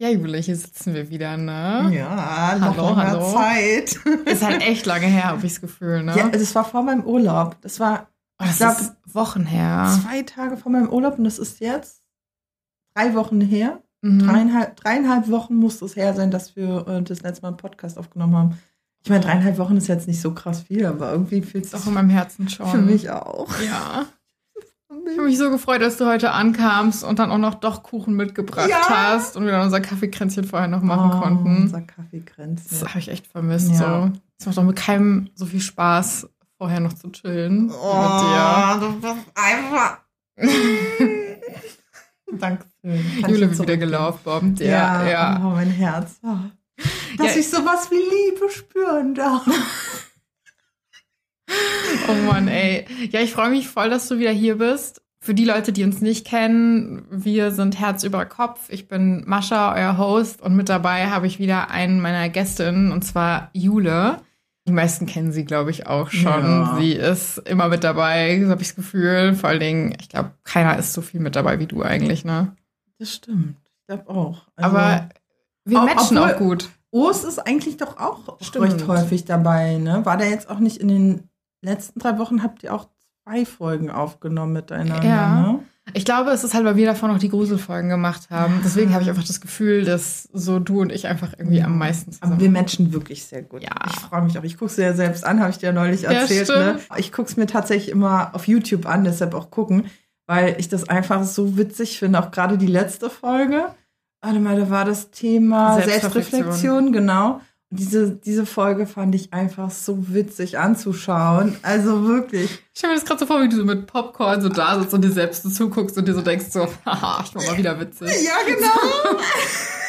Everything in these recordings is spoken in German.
Ja, Jule, hier sitzen wir wieder, ne? Ja, noch hallo, hallo. Zeit. Ist halt echt lange her, habe ich das Gefühl, ne? Ja, das war vor meinem Urlaub. Das war, oh, das glaub, ist Wochen her. Zwei Tage vor meinem Urlaub und das ist jetzt drei Wochen her. Mhm. Dreieinhalb, dreieinhalb Wochen muss es her sein, dass wir äh, das letzte Mal einen Podcast aufgenommen haben. Ich meine, dreieinhalb Wochen ist jetzt nicht so krass viel, aber irgendwie fühlt es auch in meinem Herzen schon. Für mich auch. Ja. Ich habe mich so gefreut, dass du heute ankamst und dann auch noch doch Kuchen mitgebracht ja. hast und wir dann unser Kaffeekränzchen vorher noch machen oh, konnten. Unser Kaffeekränzchen. Das habe ich echt vermisst. Ja. So. Es macht doch mit keinem so viel Spaß, vorher noch zu chillen. Oh, mit dir. du bist einfach. Dankeschön. Jule wieder gelaufen, Ja, ja. ja. Oh, mein Herz. Oh. Dass ja. ich sowas wie Liebe spüren darf. Oh Mann, ey. Ja, ich freue mich voll, dass du wieder hier bist. Für die Leute, die uns nicht kennen, wir sind Herz über Kopf. Ich bin Mascha, euer Host, und mit dabei habe ich wieder einen meiner Gästinnen, und zwar Jule. Die meisten kennen sie, glaube ich, auch schon. Ja. Sie ist immer mit dabei, so habe ich das Gefühl. Vor allen Dingen, ich glaube, keiner ist so viel mit dabei wie du eigentlich, ne? Das stimmt. Ich glaube auch. Also, Aber wir matchen auch gut. O's ist eigentlich doch auch Stimmt. recht häufig dabei, ne? War der jetzt auch nicht in den letzten drei Wochen habt ihr auch zwei Folgen aufgenommen miteinander. Ja. Ne? Ich glaube, es ist halt, weil wir davon noch die Gruselfolgen gemacht haben. Deswegen habe ich einfach das Gefühl, dass so du und ich einfach irgendwie am meisten zusammen. Aber wir matchen wirklich sehr gut. Ja. Ich freue mich auch. Ich gucke es ja selbst an, habe ich dir ja neulich erzählt. Ja, ne? Ich gucke es mir tatsächlich immer auf YouTube an, deshalb auch gucken, weil ich das einfach so witzig finde. Auch gerade die letzte Folge. Warte mal, da war das Thema Selbstreflexion, Selbstreflexion genau diese, diese Folge fand ich einfach so witzig anzuschauen. Also wirklich. Ich stelle mir das gerade so vor, wie du so mit Popcorn so da sitzt und dir selbst so zuguckst und dir so denkst so, haha, ich war mal wieder witzig. Ja, genau.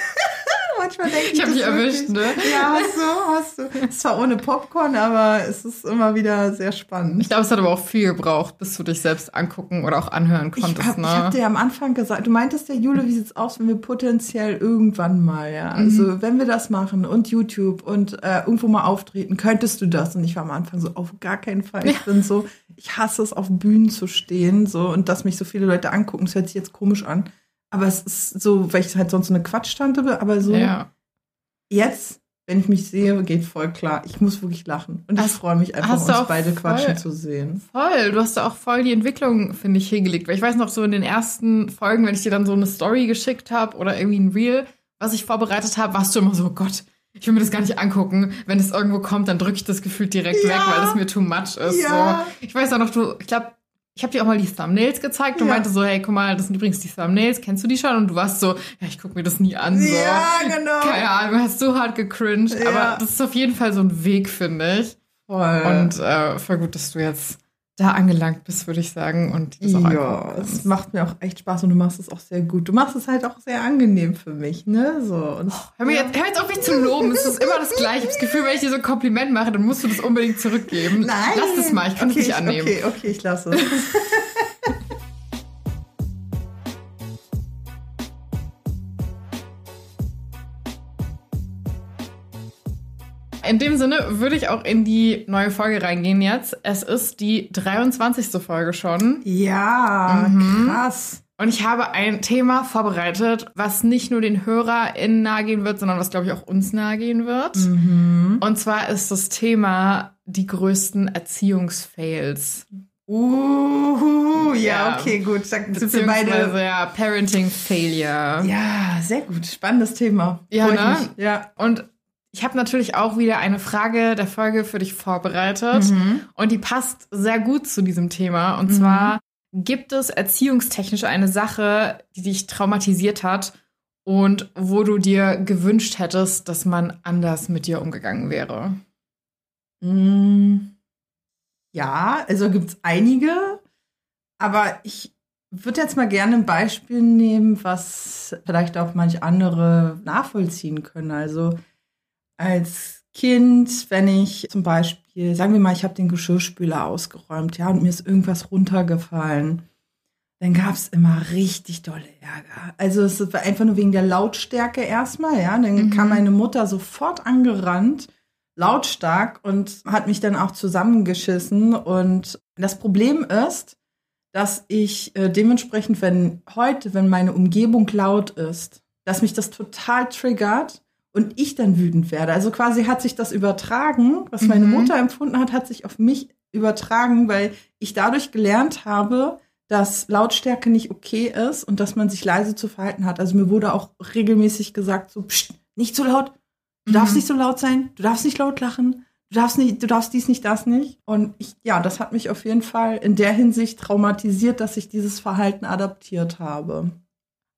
manchmal denke ich. Ich habe dich erwischt, ne? Ja, hast du, hast du. Es war ohne Popcorn, aber es ist immer wieder sehr spannend. Ich glaube, es hat aber auch viel gebraucht, bis du dich selbst angucken oder auch anhören konntest, ich hab, ne? Ich habe dir am Anfang gesagt, du meintest ja, Jule, wie sieht's aus, wenn wir potenziell irgendwann mal, ja, also mhm. wenn wir das machen und YouTube und äh, irgendwo mal auftreten, könntest du das? Und ich war am Anfang so, auf gar keinen Fall. Ich bin so, ich hasse es, auf Bühnen zu stehen, so und dass mich so viele Leute angucken. Das hört sich jetzt komisch an. Aber es ist so, weil ich halt sonst so eine Quatschtante bin, aber so ja. jetzt, wenn ich mich sehe, geht voll klar. Ich muss wirklich lachen. Und ich freue mich einfach, uns beide voll, quatschen zu sehen. Voll. Du hast da auch voll die Entwicklung, finde ich, hingelegt. Weil ich weiß noch so in den ersten Folgen, wenn ich dir dann so eine Story geschickt habe oder irgendwie ein Reel, was ich vorbereitet habe, warst du immer so, oh Gott, ich will mir das gar nicht angucken. Wenn es irgendwo kommt, dann drücke ich das Gefühl direkt ja. weg, weil es mir too much ist. Ja. So. Ich weiß auch noch, du, ich glaube, ich habe dir auch mal die Thumbnails gezeigt und ja. meinte so, hey, guck mal, das sind übrigens die Thumbnails, kennst du die schon? Und du warst so, ja, ich guck mir das nie an. So. Ja, genau. Keine Ahnung, du hast so hart gecringed. Ja. Aber das ist auf jeden Fall so ein Weg, finde ich. Voll. Und äh, voll gut, dass du jetzt da angelangt bist, würde ich sagen. Und das auch ja, es macht mir auch echt Spaß und du machst es auch sehr gut. Du machst es halt auch sehr angenehm für mich, ne? So. Und, oh, hör, mir jetzt, hör jetzt auf mich zu loben. Es ist immer das Gleiche. Ich habe das Gefühl, wenn ich dir so ein Kompliment mache, dann musst du das unbedingt zurückgeben. Nein. Lass es mal, ich kann okay, es nicht annehmen. Okay, okay, ich lasse es. in dem Sinne würde ich auch in die neue Folge reingehen jetzt. Es ist die 23. Folge schon. Ja, mhm. krass. Und ich habe ein Thema vorbereitet, was nicht nur den HörerInnen nahegehen wird, sondern was, glaube ich, auch uns nahegehen wird. Mhm. Und zwar ist das Thema die größten Erziehungsfails. Uh, ja, ja, okay, gut. Dann sind wir beide. Ja, Parenting Failure. Ja, sehr gut. Spannendes Thema. Ja, ne? Ja. Und ich habe natürlich auch wieder eine Frage der Folge für dich vorbereitet mhm. und die passt sehr gut zu diesem Thema. Und mhm. zwar gibt es erziehungstechnisch eine Sache, die dich traumatisiert hat und wo du dir gewünscht hättest, dass man anders mit dir umgegangen wäre? Mhm. Ja, also gibt es einige, aber ich würde jetzt mal gerne ein Beispiel nehmen, was vielleicht auch manch andere nachvollziehen können. Also als Kind, wenn ich zum Beispiel, sagen wir mal, ich habe den Geschirrspüler ausgeräumt, ja, und mir ist irgendwas runtergefallen, dann gab es immer richtig dolle Ärger. Also es war einfach nur wegen der Lautstärke erstmal, ja. Dann mhm. kam meine Mutter sofort angerannt, lautstark und hat mich dann auch zusammengeschissen. Und das Problem ist, dass ich äh, dementsprechend, wenn heute, wenn meine Umgebung laut ist, dass mich das total triggert und ich dann wütend werde. Also quasi hat sich das übertragen, was meine Mhm. Mutter empfunden hat, hat sich auf mich übertragen, weil ich dadurch gelernt habe, dass Lautstärke nicht okay ist und dass man sich leise zu verhalten hat. Also mir wurde auch regelmäßig gesagt, so, Psst, nicht so laut, du darfst Mhm. nicht so laut sein, du darfst nicht laut lachen, du darfst nicht, du darfst dies nicht, das nicht. Und ich, ja, das hat mich auf jeden Fall in der Hinsicht traumatisiert, dass ich dieses Verhalten adaptiert habe.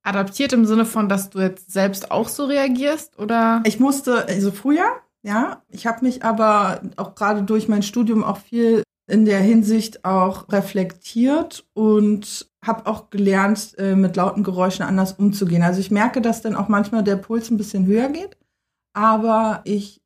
Adaptiert im Sinne von, dass du jetzt selbst auch so reagierst? Oder? Ich musste, also früher, ja, ich habe mich aber auch gerade durch mein Studium auch viel in der Hinsicht auch reflektiert und habe auch gelernt, äh, mit lauten Geräuschen anders umzugehen. Also ich merke, dass dann auch manchmal der Puls ein bisschen höher geht, aber ich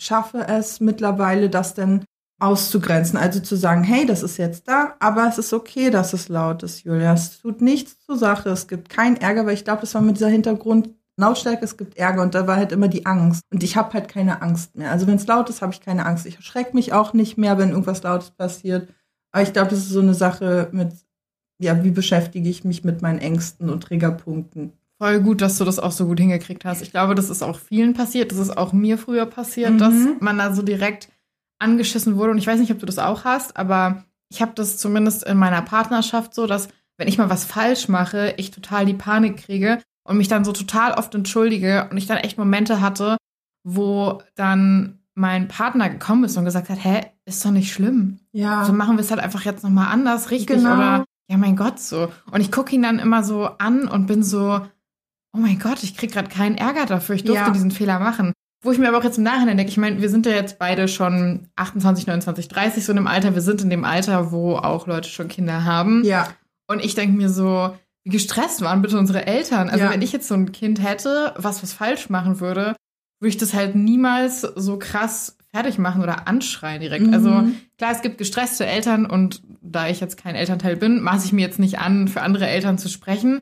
schaffe es mittlerweile, das dann auszugrenzen. Also zu sagen, hey, das ist jetzt da, aber es ist okay, dass es laut ist, Julia. Es tut nichts zur Sache. Es gibt keinen Ärger, weil ich glaube, das war mit dieser Hintergrund Lautstärke, es gibt Ärger und da war halt immer die Angst. Und ich habe halt keine Angst mehr. Also wenn es laut ist, habe ich keine Angst. Ich erschrecke mich auch nicht mehr, wenn irgendwas Lautes passiert. Aber ich glaube, das ist so eine Sache mit, ja, wie beschäftige ich mich mit meinen Ängsten und Triggerpunkten. Voll gut, dass du das auch so gut hingekriegt hast. Ich glaube, das ist auch vielen passiert. Das ist auch mir früher passiert, Mhm. dass man da so direkt angeschissen wurde. Und ich weiß nicht, ob du das auch hast, aber ich habe das zumindest in meiner Partnerschaft so, dass wenn ich mal was falsch mache, ich total die Panik kriege und mich dann so total oft entschuldige und ich dann echt Momente hatte, wo dann mein Partner gekommen ist und gesagt hat, hä, ist doch nicht schlimm. Ja. So machen wir es halt einfach jetzt nochmal anders, richtig? Genau. Oder ja, mein Gott, so. Und ich gucke ihn dann immer so an und bin so, oh mein Gott, ich krieg gerade keinen Ärger dafür, ich durfte Ja. diesen Fehler machen. Wo ich mir aber auch jetzt im Nachhinein denke, ich meine, wir sind ja jetzt beide schon 28, 29, 30 so in dem Alter, wir sind in dem Alter, wo auch Leute schon Kinder haben. ja. Und ich denke mir so, wie gestresst waren bitte unsere Eltern. Also Ja. wenn ich jetzt so ein Kind hätte, was was falsch machen würde, würde ich das halt niemals so krass fertig machen oder anschreien direkt. Mhm. Also klar, es gibt gestresste Eltern und da ich jetzt kein Elternteil bin, maße ich mir jetzt nicht an, für andere Eltern zu sprechen.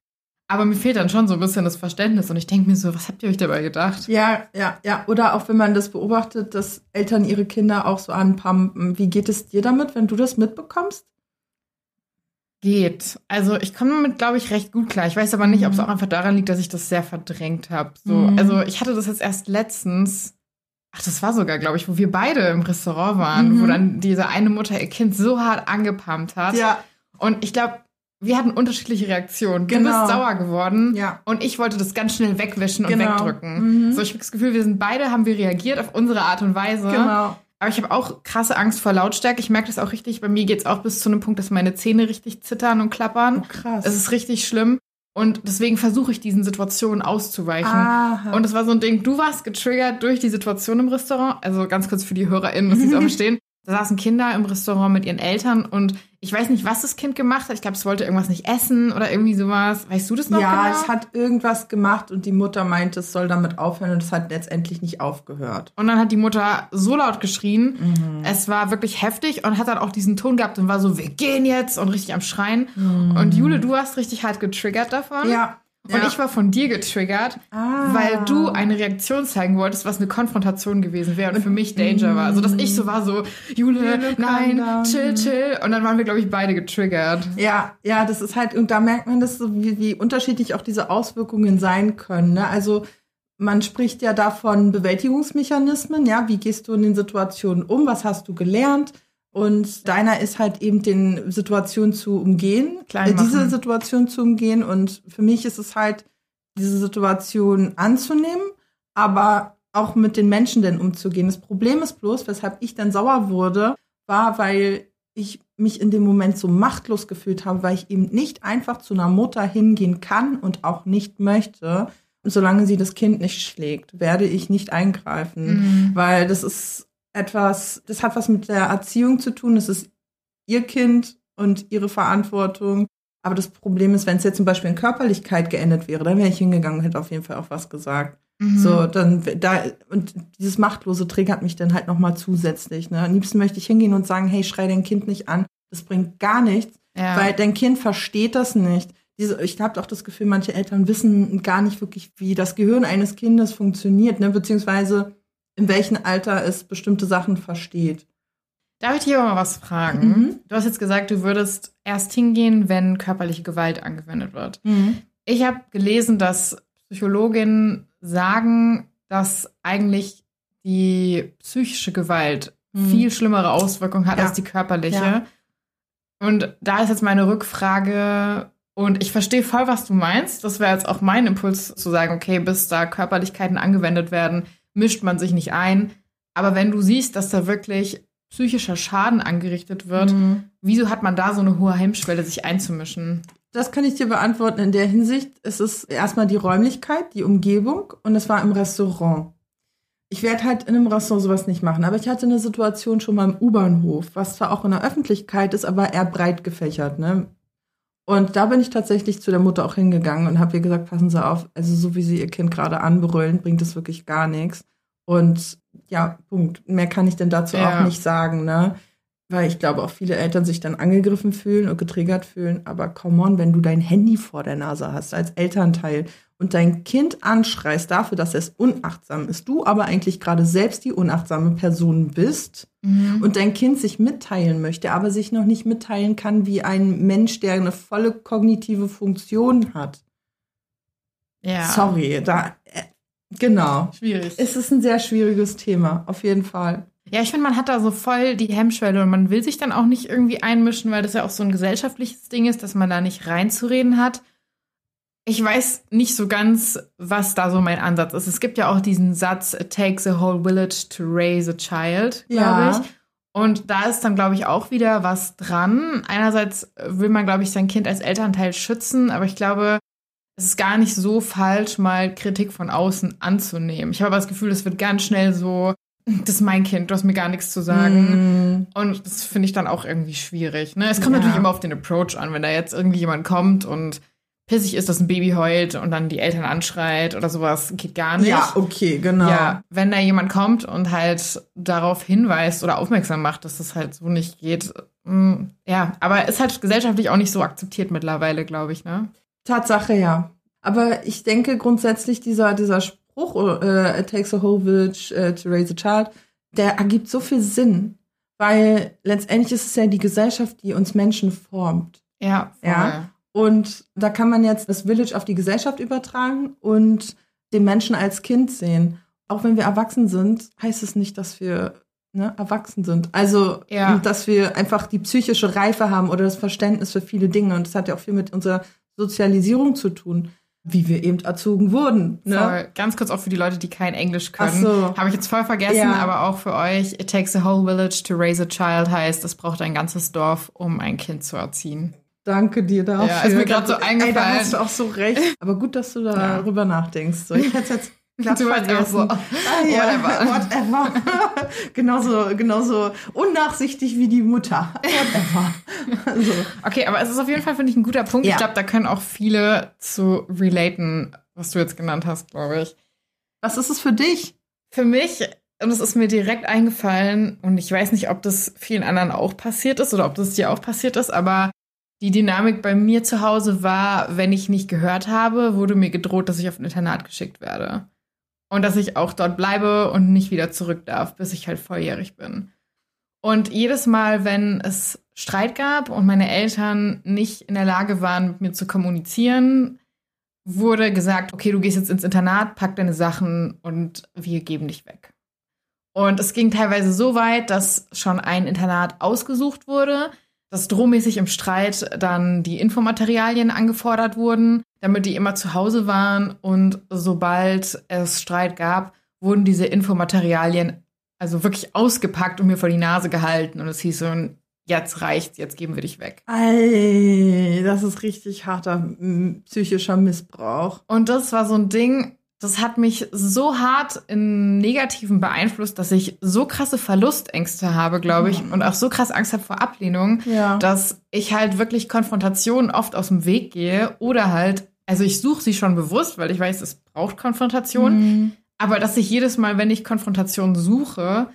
Aber mir fehlt dann schon so ein bisschen das Verständnis und ich denke mir so, was habt ihr euch dabei gedacht? Ja, ja, ja. Oder auch wenn man das beobachtet, dass Eltern ihre Kinder auch so anpumpen. Wie geht es dir damit, wenn du das mitbekommst? Geht. Also ich komme damit, glaube ich, recht gut klar. Ich weiß aber nicht, ob es Mhm. auch einfach daran liegt, dass ich das sehr verdrängt habe. So, Mhm. also ich hatte das jetzt erst letztens. Ach, das war sogar, glaube ich, wo wir beide im Restaurant waren, Mhm. wo dann diese eine Mutter ihr Kind so hart angepumpt hat. Ja, Und ich glaube, wir hatten unterschiedliche Reaktionen. Du Genau. bist sauer geworden. ja. Und ich wollte das ganz schnell wegwischen und Genau. wegdrücken. Mhm. So, ich habe das Gefühl, wir sind beide, haben wir reagiert auf unsere Art und Weise. Genau. Aber ich habe auch krasse Angst vor Lautstärke. Ich merke das auch richtig. Bei mir geht's auch bis zu einem Punkt, dass meine Zähne richtig zittern und klappern. Oh, krass. Es ist richtig schlimm. Und deswegen versuche ich diesen Situationen auszuweichen. Aha. Und es war so ein Ding, du warst getriggert durch die Situation im Restaurant. Also ganz kurz für die HörerInnen, dass sie es auch verstehen. Da saßen Kinder im Restaurant mit ihren Eltern und ich weiß nicht, was das Kind gemacht hat. Ich glaube, es wollte irgendwas nicht essen oder irgendwie sowas. Weißt du das noch ja, genau? es hat irgendwas gemacht und die Mutter meinte, es soll damit aufhören und es hat letztendlich nicht aufgehört. und dann hat die Mutter so laut geschrien. Mhm. Es war wirklich heftig und hat dann auch diesen Ton gehabt und war so, wir gehen jetzt und richtig am Schreien. Mhm. Und Jule, du warst richtig hart getriggert davon. Ja. Und ich war von dir getriggert, Ah. weil du eine Reaktion zeigen wolltest, was eine Konfrontation gewesen wäre und für mich Danger war. Also, dass ich so war, so, Jule, nein, chill, chill. Und dann waren wir, glaube ich, beide getriggert. Ja, ja, das ist halt, und da merkt man das so, wie, wie unterschiedlich auch diese Auswirkungen sein können. Ne? Also man spricht ja davon Bewältigungsmechanismen, ja, wie gehst du in den Situationen um, was hast du gelernt? Und deiner ist halt eben den Situationen zu umgehen, äh, diese. Situation zu umgehen. Und für mich ist es halt, diese Situation anzunehmen, aber auch mit den Menschen denn umzugehen. Das Problem ist bloß, weshalb ich dann sauer wurde, war, weil ich mich in dem Moment so machtlos gefühlt habe, weil ich eben nicht einfach zu einer Mutter hingehen kann und auch nicht möchte. Und solange sie das Kind nicht schlägt, werde ich nicht eingreifen, Mhm. weil das ist etwas, das hat was mit der Erziehung zu tun. Das ist ihr Kind und ihre Verantwortung. Aber das Problem ist, wenn es jetzt zum Beispiel in Körperlichkeit geendet wäre, dann wäre ich hingegangen und hätte auf jeden Fall auch was gesagt. Mhm. So, dann da und dieses machtlose triggert mich dann halt noch mal zusätzlich. Ne? Am liebsten möchte ich hingehen und sagen, hey, schrei dein Kind nicht an. Das bringt gar nichts, ja. weil dein Kind versteht das nicht. Diese, ich habe auch das Gefühl, manche Eltern wissen gar nicht wirklich, wie das Gehirn eines Kindes funktioniert, ne? beziehungsweise in welchem Alter es bestimmte Sachen versteht. Darf ich dich aber mal was fragen? Mhm. Du hast jetzt gesagt, du würdest erst hingehen, wenn körperliche Gewalt angewendet wird. Ich habe gelesen, dass Psychologinnen sagen, dass eigentlich die psychische Gewalt Mhm. viel schlimmere Auswirkungen hat Ja. als die körperliche. Ja. Und da ist jetzt meine Rückfrage, und ich verstehe voll, was du meinst. Das wäre jetzt auch mein Impuls zu sagen, okay, bis da Körperlichkeiten angewendet werden, mischt man sich nicht ein. Aber wenn du siehst, dass da wirklich psychischer Schaden angerichtet wird, Mhm. wieso hat man da so eine hohe Hemmschwelle, sich einzumischen? Das kann ich dir beantworten in der Hinsicht. Es ist erstmal die Räumlichkeit, die Umgebung und es war im Restaurant. Ich werde halt in einem Restaurant sowas nicht machen, aber ich hatte eine Situation schon mal im U-Bahnhof, was zwar auch in der Öffentlichkeit ist, aber eher breit gefächert, ne? Und da bin ich tatsächlich zu der Mutter auch hingegangen und habe ihr gesagt, passen Sie auf, also so wie Sie Ihr Kind gerade anbrüllen, bringt es wirklich gar nichts. Und ja, Punkt. Mehr kann ich denn dazu Ja. auch nicht sagen, ne? Weil ich glaube, auch viele Eltern sich dann angegriffen fühlen und getriggert fühlen. Aber come on, wenn du dein Handy vor der Nase hast als Elternteil und dein Kind anschreist dafür, dass es unachtsam ist, du aber eigentlich gerade selbst die unachtsame Person bist und dein Kind sich mitteilen möchte, aber sich noch nicht mitteilen kann wie ein Mensch, der eine volle kognitive Funktion hat. Ja. Sorry, da äh, genau. Schwierig. Es ist ein sehr schwieriges Thema, auf jeden Fall. Ja, ich finde, man hat da so voll die Hemmschwelle und man will sich dann auch nicht irgendwie einmischen, weil das ja auch so ein gesellschaftliches Ding ist, dass man da nicht reinzureden hat. Ich weiß nicht so ganz, was da so mein Ansatz ist. Es gibt ja auch diesen Satz, it takes a whole village to raise a child, glaube Ja. ich. Und da ist dann, glaube ich, auch wieder was dran. Einerseits will man, glaube ich, sein Kind als Elternteil schützen, aber ich glaube, es ist gar nicht so falsch, mal Kritik von außen anzunehmen. Ich habe aber das Gefühl, es wird ganz schnell so, das ist mein Kind, du hast mir gar nichts zu sagen. Mm, Und das finde ich dann auch irgendwie schwierig. Ne? Es kommt Ja. natürlich immer auf den Approach an, wenn da jetzt irgendwie jemand kommt und pissig ist, dass ein Baby heult und dann die Eltern anschreit oder sowas, geht gar nicht. Ja, okay, genau. Ja, wenn da jemand kommt und halt darauf hinweist oder aufmerksam macht, dass das halt so nicht geht. mm, Ja, aber ist halt gesellschaftlich auch nicht so akzeptiert mittlerweile, glaube ich, ne? Tatsache, ja. Aber ich denke grundsätzlich, dieser, dieser Spruch, äh, it takes a whole village äh, to raise a child, der ergibt so viel Sinn. Weil letztendlich ist es ja die Gesellschaft, die uns Menschen formt. Ja, voll. Ja. Und da kann man jetzt das Village auf die Gesellschaft übertragen und den Menschen als Kind sehen. Auch wenn wir erwachsen sind, heißt es nicht, dass wir ne, erwachsen sind. Also, Ja. dass wir einfach die psychische Reife haben oder das Verständnis für viele Dinge. Und das hat ja auch viel mit unserer Sozialisierung zu tun, wie wir eben erzogen wurden. Ne? Voll. Ganz kurz auch für die Leute, die kein Englisch können. So. Habe ich jetzt voll vergessen, Ja. aber auch für euch. It takes a whole village to raise a child heißt, es braucht ein ganzes Dorf, um ein Kind zu erziehen. Danke dir dafür. Ja, ist mir grad so Ey, da eingefallen. hast du auch so recht. Aber gut, dass du Ja. darüber nachdenkst. So, ich hätte jetzt Du warst vergessen. so, ah, ja, whatever. whatever. genauso, genauso unnachsichtig wie die Mutter. Whatever. so. Okay, aber es ist auf jeden Fall, finde ich, ein guter Punkt. Ja. Ich glaube, da können auch viele zu relaten, was du jetzt genannt hast, glaube ich. Was ist es für dich? Für mich, und es ist mir direkt eingefallen, und ich weiß nicht, ob das vielen anderen auch passiert ist oder ob das dir auch passiert ist, aber die Dynamik bei mir zu Hause war, wenn ich nicht gehört habe, wurde mir gedroht, dass ich auf ein Internat geschickt werde. Und dass ich auch dort bleibe und nicht wieder zurück darf, bis ich halt volljährig bin. Und jedes Mal, wenn es Streit gab und meine Eltern nicht in der Lage waren, mit mir zu kommunizieren, wurde gesagt, okay, du gehst jetzt ins Internat, pack deine Sachen und wir geben dich weg. Und es ging teilweise so weit, dass schon ein Internat ausgesucht wurde, dass drohmäßig im Streit dann die Infomaterialien angefordert wurden, damit die immer zu Hause waren. Und sobald es Streit gab, wurden diese Infomaterialien also wirklich ausgepackt und mir vor die Nase gehalten. Und es hieß so, jetzt reicht's, jetzt geben wir dich weg. Ey, das ist richtig harter psychischer Missbrauch. Und das war so ein Ding, das hat mich so hart im Negativen beeinflusst, dass ich so krasse Verlustängste habe, glaube ich, und auch so krass Angst habe vor Ablehnung, Ja. dass ich halt wirklich Konfrontationen oft aus dem Weg gehe oder halt, also ich suche sie schon bewusst, weil ich weiß, es braucht Konfrontation, Mhm. aber dass ich jedes Mal, wenn ich Konfrontation suche,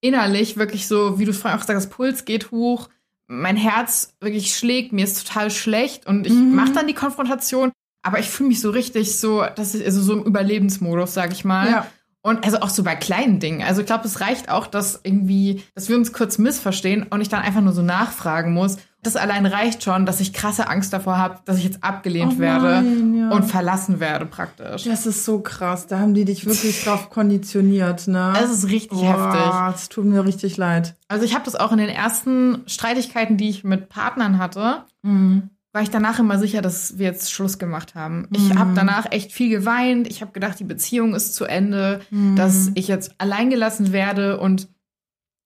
innerlich wirklich so, wie du es vorhin auch gesagt hast, Puls geht hoch, mein Herz wirklich schlägt, mir ist total schlecht und ich Mhm. mache dann die Konfrontation, aber ich fühle mich so richtig so, das ist also so im Überlebensmodus, sag ich mal. Ja. Und also auch so bei kleinen Dingen. Also ich glaube, es reicht auch, dass irgendwie, dass wir uns kurz missverstehen und ich dann einfach nur so nachfragen muss Das allein reicht schon, dass ich krasse Angst davor habe, dass ich jetzt abgelehnt Oh werde nein, ja. und verlassen werde praktisch. Das ist so krass. Da haben die dich wirklich drauf konditioniert, ne? Es ist richtig Boah, heftig. Es tut mir richtig leid. Also ich habe das auch in den ersten Streitigkeiten, die ich mit Partnern hatte, war ich danach immer sicher, dass wir jetzt Schluss gemacht haben. Ich Mhm. habe danach echt viel geweint. Ich habe gedacht, die Beziehung ist zu Ende, Mhm. dass ich jetzt alleingelassen werde. Und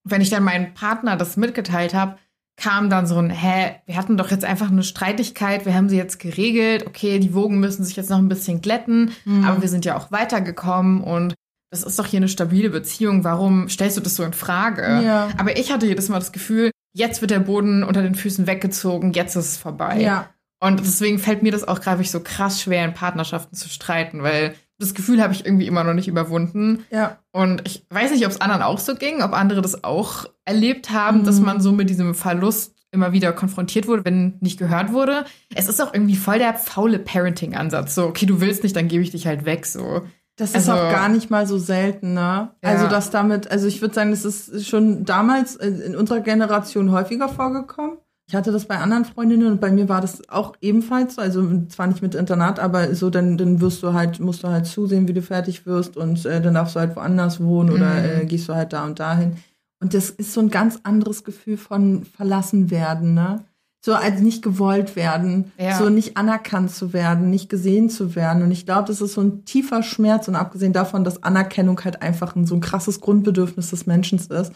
wenn ich dann meinem Partner das mitgeteilt habe, kam dann so ein, hä, wir hatten doch jetzt einfach eine Streitigkeit, wir haben sie jetzt geregelt, okay, die Wogen müssen sich jetzt noch ein bisschen glätten, Mhm. aber wir sind ja auch weitergekommen und das ist doch hier eine stabile Beziehung, warum stellst du das so in Frage? Ja. Aber ich hatte jedes Mal das Gefühl, jetzt wird der Boden unter den Füßen weggezogen, jetzt ist es vorbei. Ja. Und deswegen fällt mir das auch, glaube ich, so krass schwer, in Partnerschaften zu streiten, weil das Gefühl habe ich irgendwie immer noch nicht überwunden. Ja. Und ich weiß nicht, ob es anderen auch so ging, ob andere das auch erlebt haben, dass Mhm. man so mit diesem Verlust immer wieder konfrontiert wurde, wenn nicht gehört wurde. Es ist auch irgendwie voll der faule Parenting-Ansatz. So, okay, du willst nicht, dann gebe ich dich halt weg. So. Das ist Also- auch gar nicht mal so selten, ne? Ja. Also, dass damit, also ich würde sagen, das ist schon damals in unserer Generation häufiger vorgekommen. Ich hatte das bei anderen Freundinnen und bei mir war das auch ebenfalls so. Also zwar nicht mit Internat, aber so, dann, dann wirst du halt, musst du halt zusehen, wie du fertig wirst und äh, dann darfst du halt woanders wohnen oder Mhm. äh, gehst du halt da und dahin. Und das ist so ein ganz anderes Gefühl von verlassen werden, ne? So als nicht gewollt werden, Ja. so nicht anerkannt zu werden, nicht gesehen zu werden. Und ich glaube, das ist so ein tiefer Schmerz. Und abgesehen davon, dass Anerkennung halt einfach ein, so ein krasses Grundbedürfnis des Menschen ist,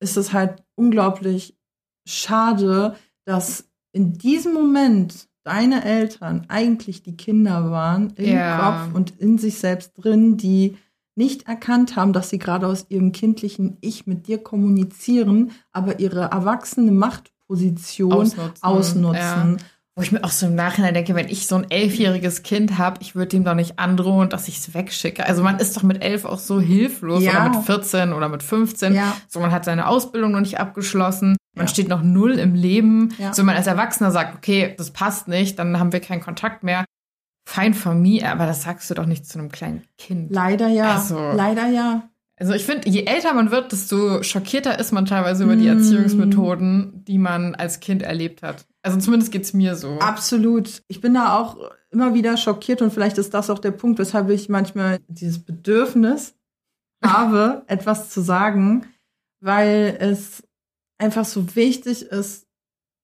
ist es halt unglaublich schade, dass in diesem Moment deine Eltern eigentlich die Kinder waren im Ja. Kopf und in sich selbst drin, die nicht erkannt haben, dass sie gerade aus ihrem kindlichen Ich mit dir kommunizieren, aber ihre erwachsene Machtposition Ausnutzen. ausnutzen. Wo ich mir auch so im Nachhinein denke, wenn ich so ein elfjähriges Kind habe, ich würde dem doch nicht androhen, dass ich es wegschicke. Also man ist doch mit elf auch so hilflos Ja. oder mit 14 oder mit 15. Ja. So, man hat seine Ausbildung noch nicht abgeschlossen. Man Ja. steht noch null im Leben. Ja. So, wenn man als Erwachsener sagt, okay, das passt nicht, dann haben wir keinen Kontakt mehr. Fein von mir, aber das sagst du doch nicht zu einem kleinen Kind. Leider ja. Also- Leider ja. Also ich finde, je älter man wird, desto schockierter ist man teilweise über die Mm. Erziehungsmethoden, die man als Kind erlebt hat. Also zumindest geht's mir so. Absolut. Ich bin da auch immer wieder schockiert und vielleicht ist das auch der Punkt, weshalb ich manchmal dieses Bedürfnis habe, etwas zu sagen, weil es einfach so wichtig ist,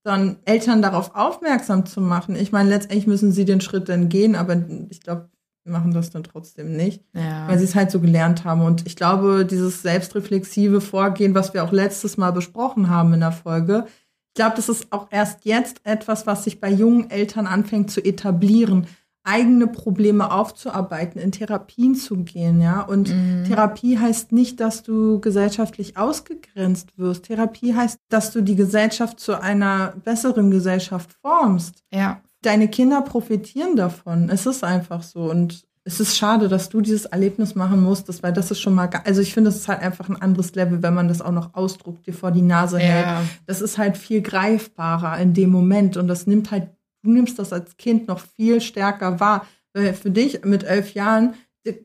dann Eltern darauf aufmerksam zu machen. Ich meine, letztendlich müssen sie den Schritt dann gehen, aber ich glaube, machen das dann trotzdem nicht. ja. weil sie es halt so gelernt haben. Und ich glaube, dieses selbstreflexive Vorgehen, was wir auch letztes Mal besprochen haben in der Folge, ich glaube, das ist auch erst jetzt etwas, was sich bei jungen Eltern anfängt zu etablieren, eigene Probleme aufzuarbeiten, in Therapien zu gehen, ja. Und Mhm. Therapie heißt nicht, dass du gesellschaftlich ausgegrenzt wirst. Therapie heißt, dass du die Gesellschaft zu einer besseren Gesellschaft formst ja. Deine Kinder profitieren davon. Es ist einfach so. Und es ist schade, dass du dieses Erlebnis machen musstest, weil das ist schon mal, also ich finde, es ist halt einfach ein anderes Level, wenn man das auch noch ausdruckt, dir vor die Nase hält. Ja. Das ist halt viel greifbarer in dem Moment und das nimmt halt, du nimmst das als Kind noch viel stärker wahr. Weil für dich mit elf Jahren,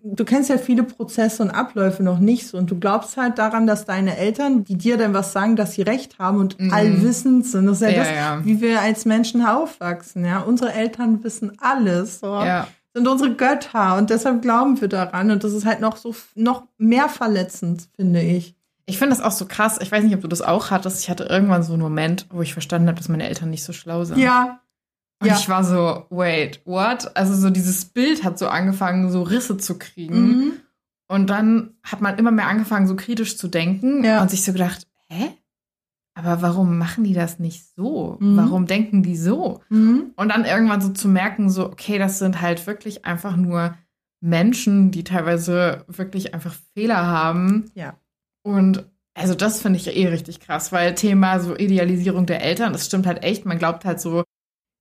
du kennst ja viele Prozesse und Abläufe noch nicht so und du glaubst halt daran, dass deine Eltern, die dir dann was sagen, dass sie recht haben und Mhm. allwissend sind. Das ist ja, Ja, das, ja. wie wir als Menschen aufwachsen. Ja, unsere Eltern wissen alles. So. Ja. Sind unsere Götter und deshalb glauben wir daran und das ist halt noch so noch mehr verletzend, finde ich. Ich finde das auch so krass. Ich weiß nicht, ob du das auch hattest. Ich hatte irgendwann so einen Moment, wo ich verstanden habe, dass meine Eltern nicht so schlau sind. Ja, Und ja. ich war so, wait, what? Also so dieses Bild hat so angefangen, so Risse zu kriegen. Mhm. Und dann hat man immer mehr angefangen, so kritisch zu denken Ja. und sich so gedacht, hä? Aber warum machen die das nicht so? Mhm. Warum denken die so? Mhm. Und dann irgendwann so zu merken, so, okay, das sind halt wirklich einfach nur Menschen, die teilweise wirklich einfach Fehler haben. Ja. Und also das finde ich eh richtig krass, weil Thema so Idealisierung der Eltern, das stimmt halt echt. Man glaubt halt so,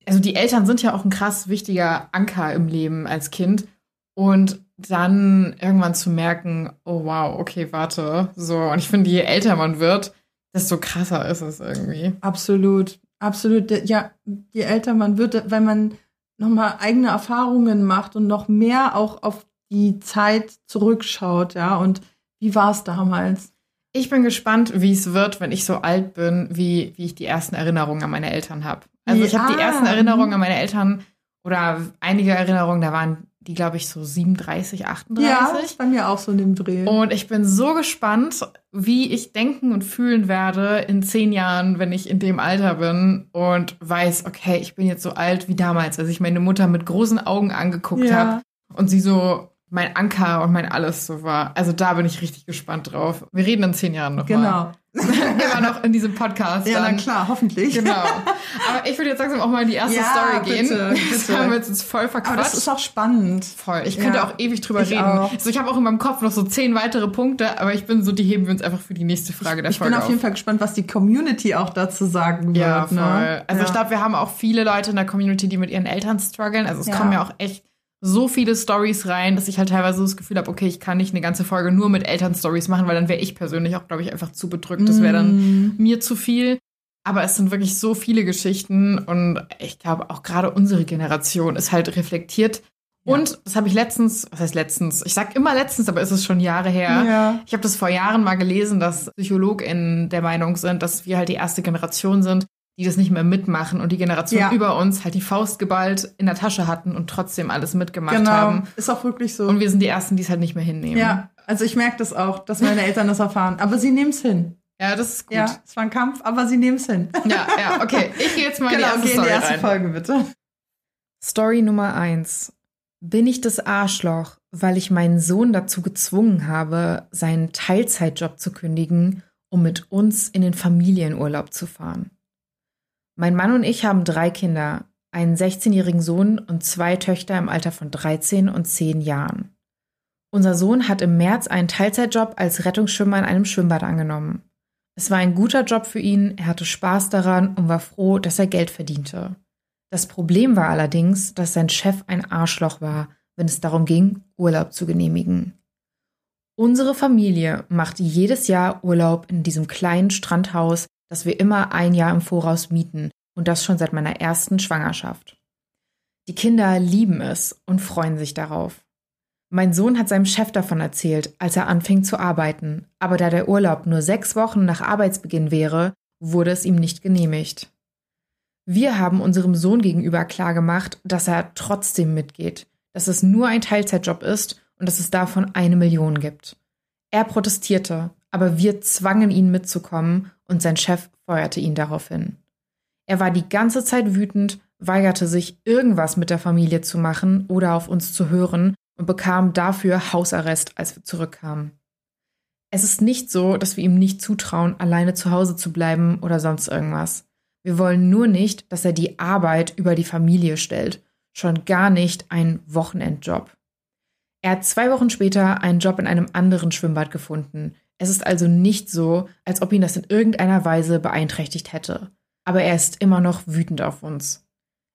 also die Eltern sind ja auch ein krass wichtiger Anker im Leben als Kind. Und dann irgendwann zu merken, oh wow, okay, warte. So, und ich finde, je älter man wird, desto krasser ist es irgendwie. Absolut, absolut. Ja, je älter man wird, wenn man nochmal eigene Erfahrungen macht und noch mehr auch auf die Zeit zurückschaut, ja. Und wie war es damals? Ich bin gespannt, wie es wird, wenn ich so alt bin, wie, wie ich die ersten Erinnerungen an meine Eltern habe. Also ich habe die Ja. ersten Erinnerungen an meine Eltern oder einige Erinnerungen, da waren die, glaube ich, so 37, 38. Ja, ist bei mir auch so in dem Dreh. Und ich bin so gespannt, wie ich denken und fühlen werde in zehn Jahren, wenn ich in dem Alter bin und weiß, okay, ich bin jetzt so alt wie damals, als ich meine Mutter mit großen Augen angeguckt Ja. habe und sie so mein Anker und mein alles so war. Also da bin ich richtig gespannt drauf. Wir reden in zehn Jahren noch genau. Immer noch in diesem Podcast. Ja, na dann. klar, hoffentlich. Genau. Aber ich würde jetzt langsam auch mal in die erste Ja, Story gehen. bitte, Das bitte. haben wir jetzt voll verquatscht. Aber das ist auch spannend. Voll. Ich könnte Ja. auch ewig drüber Ich reden. auch. Also ich habe auch in meinem Kopf noch so zehn weitere Punkte, aber ich bin so, die heben wir uns einfach für die nächste Frage der Ich bin Folge auf jeden auf. Fall gespannt, was die Community auch dazu sagen wird. Ja, voll. Ne? Also ja. ich glaube, wir haben auch viele Leute in der Community, die mit ihren Eltern strugglen. Also es kommen ja auch echt so viele Stories rein, dass ich halt teilweise das Gefühl habe, okay, ich kann nicht eine ganze Folge nur mit Eltern-Stories machen, weil dann wäre ich persönlich auch, glaube ich, einfach zu bedrückt. Das wäre dann Mm. mir zu viel. Aber es sind wirklich so viele Geschichten und ich glaube auch gerade unsere Generation ist halt reflektiert. Ja. Und das habe ich letztens, was heißt letztens? Ich sag immer letztens, aber es ist schon Jahre her. Ja. Ich habe das vor Jahren mal gelesen, dass PsychologInnen der Meinung sind, dass wir halt die erste Generation sind, die das nicht mehr mitmachen und die Generation Ja. über uns halt die Faust geballt in der Tasche hatten und trotzdem alles mitgemacht Genau. haben. Ist auch wirklich so. Und wir sind die Ersten, die es halt nicht mehr hinnehmen. ja, also ich merke das auch, dass meine Eltern das erfahren. Aber sie nehmen es hin. ja das ist gut. Ja, es war ein Kampf, aber sie nehmen es hin. ja, ja, okay. Ich gehe jetzt mal in die genau, erste geh in die Story erste rein. Folge bitte. Story Nummer eins. Bin ich das Arschloch, weil ich meinen Sohn dazu gezwungen habe, seinen Teilzeitjob zu kündigen, um mit uns in den Familienurlaub zu fahren? Mein Mann und ich haben drei Kinder, einen 16-jährigen Sohn und zwei Töchter im Alter von 13 und 10 Jahren. Unser Sohn hat im März einen Teilzeitjob als Rettungsschwimmer in einem Schwimmbad angenommen. Es war ein guter Job für ihn, er hatte Spaß daran und war froh, dass er Geld verdiente. Das Problem war allerdings, dass sein Chef ein Arschloch war, wenn es darum ging, Urlaub zu genehmigen. Unsere Familie macht jedes Jahr Urlaub in diesem kleinen Strandhaus, das wir immer ein Jahr im Voraus mieten und das schon seit meiner ersten Schwangerschaft. Die Kinder lieben es und freuen sich darauf. Mein Sohn hat seinem Chef davon erzählt, als er anfing zu arbeiten, aber da der Urlaub nur sechs Wochen nach Arbeitsbeginn wäre, wurde es ihm nicht genehmigt. Wir haben unserem Sohn gegenüber klargemacht, dass er trotzdem mitgeht, dass es nur ein Teilzeitjob ist und dass es davon eine Million gibt. Er protestierte, aber wir zwangen ihn mitzukommen und sein Chef feuerte ihn daraufhin. Er war die ganze Zeit wütend, weigerte sich, irgendwas mit der Familie zu machen oder auf uns zu hören und bekam dafür Hausarrest, als wir zurückkamen. Es ist nicht so, dass wir ihm nicht zutrauen, alleine zu Hause zu bleiben oder sonst irgendwas. Wir wollen nur nicht, dass er die Arbeit über die Familie stellt, schon gar nicht einen Wochenendjob. Er hat zwei Wochen später einen Job in einem anderen Schwimmbad gefunden. Es ist also nicht so, als ob ihn das in irgendeiner Weise beeinträchtigt hätte. Aber er ist immer noch wütend auf uns.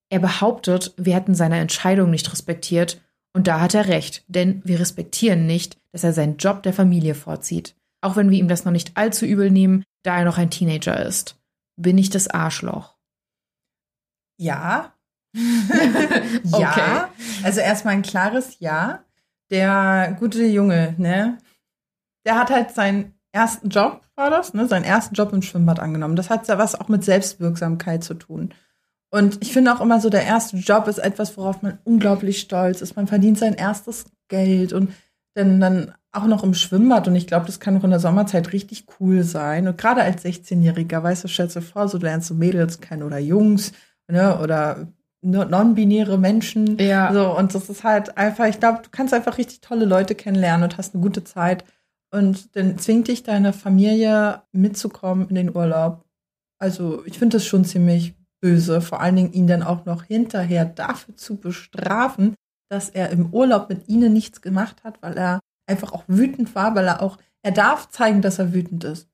Er behauptet, wir hätten seine Entscheidung nicht respektiert, und da hat er recht, denn wir respektieren nicht, dass er seinen Job der Familie vorzieht, auch wenn wir ihm das noch nicht allzu übel nehmen, da er noch ein Teenager ist. Bin ich das Arschloch? Ja. Okay. ja. Also erstmal ein klares Ja. Der gute Junge, ne? Der hat halt seinen ersten Job, war das, ne? Seinen ersten Job im Schwimmbad angenommen. Das hat ja was auch mit Selbstwirksamkeit zu tun. Und ich finde auch immer so, der erste Job ist etwas, worauf man unglaublich stolz ist. Man verdient sein erstes Geld und dann, dann auch noch im Schwimmbad. Und ich glaube, das kann auch in der Sommerzeit richtig cool sein. Und gerade als 16-Jähriger, weißt du, stellst du vor, so lernst du Mädels kennen oder Jungs, ne, oder no- non-binäre Menschen. Ja. So, und das ist halt einfach, ich glaube, du kannst einfach richtig tolle Leute kennenlernen und hast eine gute Zeit. Und dann zwingt dich deine Familie mitzukommen in den Urlaub. Also, ich finde das schon ziemlich böse, vor allen Dingen ihn dann auch noch hinterher dafür zu bestrafen, dass er im Urlaub mit ihnen nichts gemacht hat, weil er einfach auch wütend war, weil er auch, er darf zeigen, dass er wütend ist.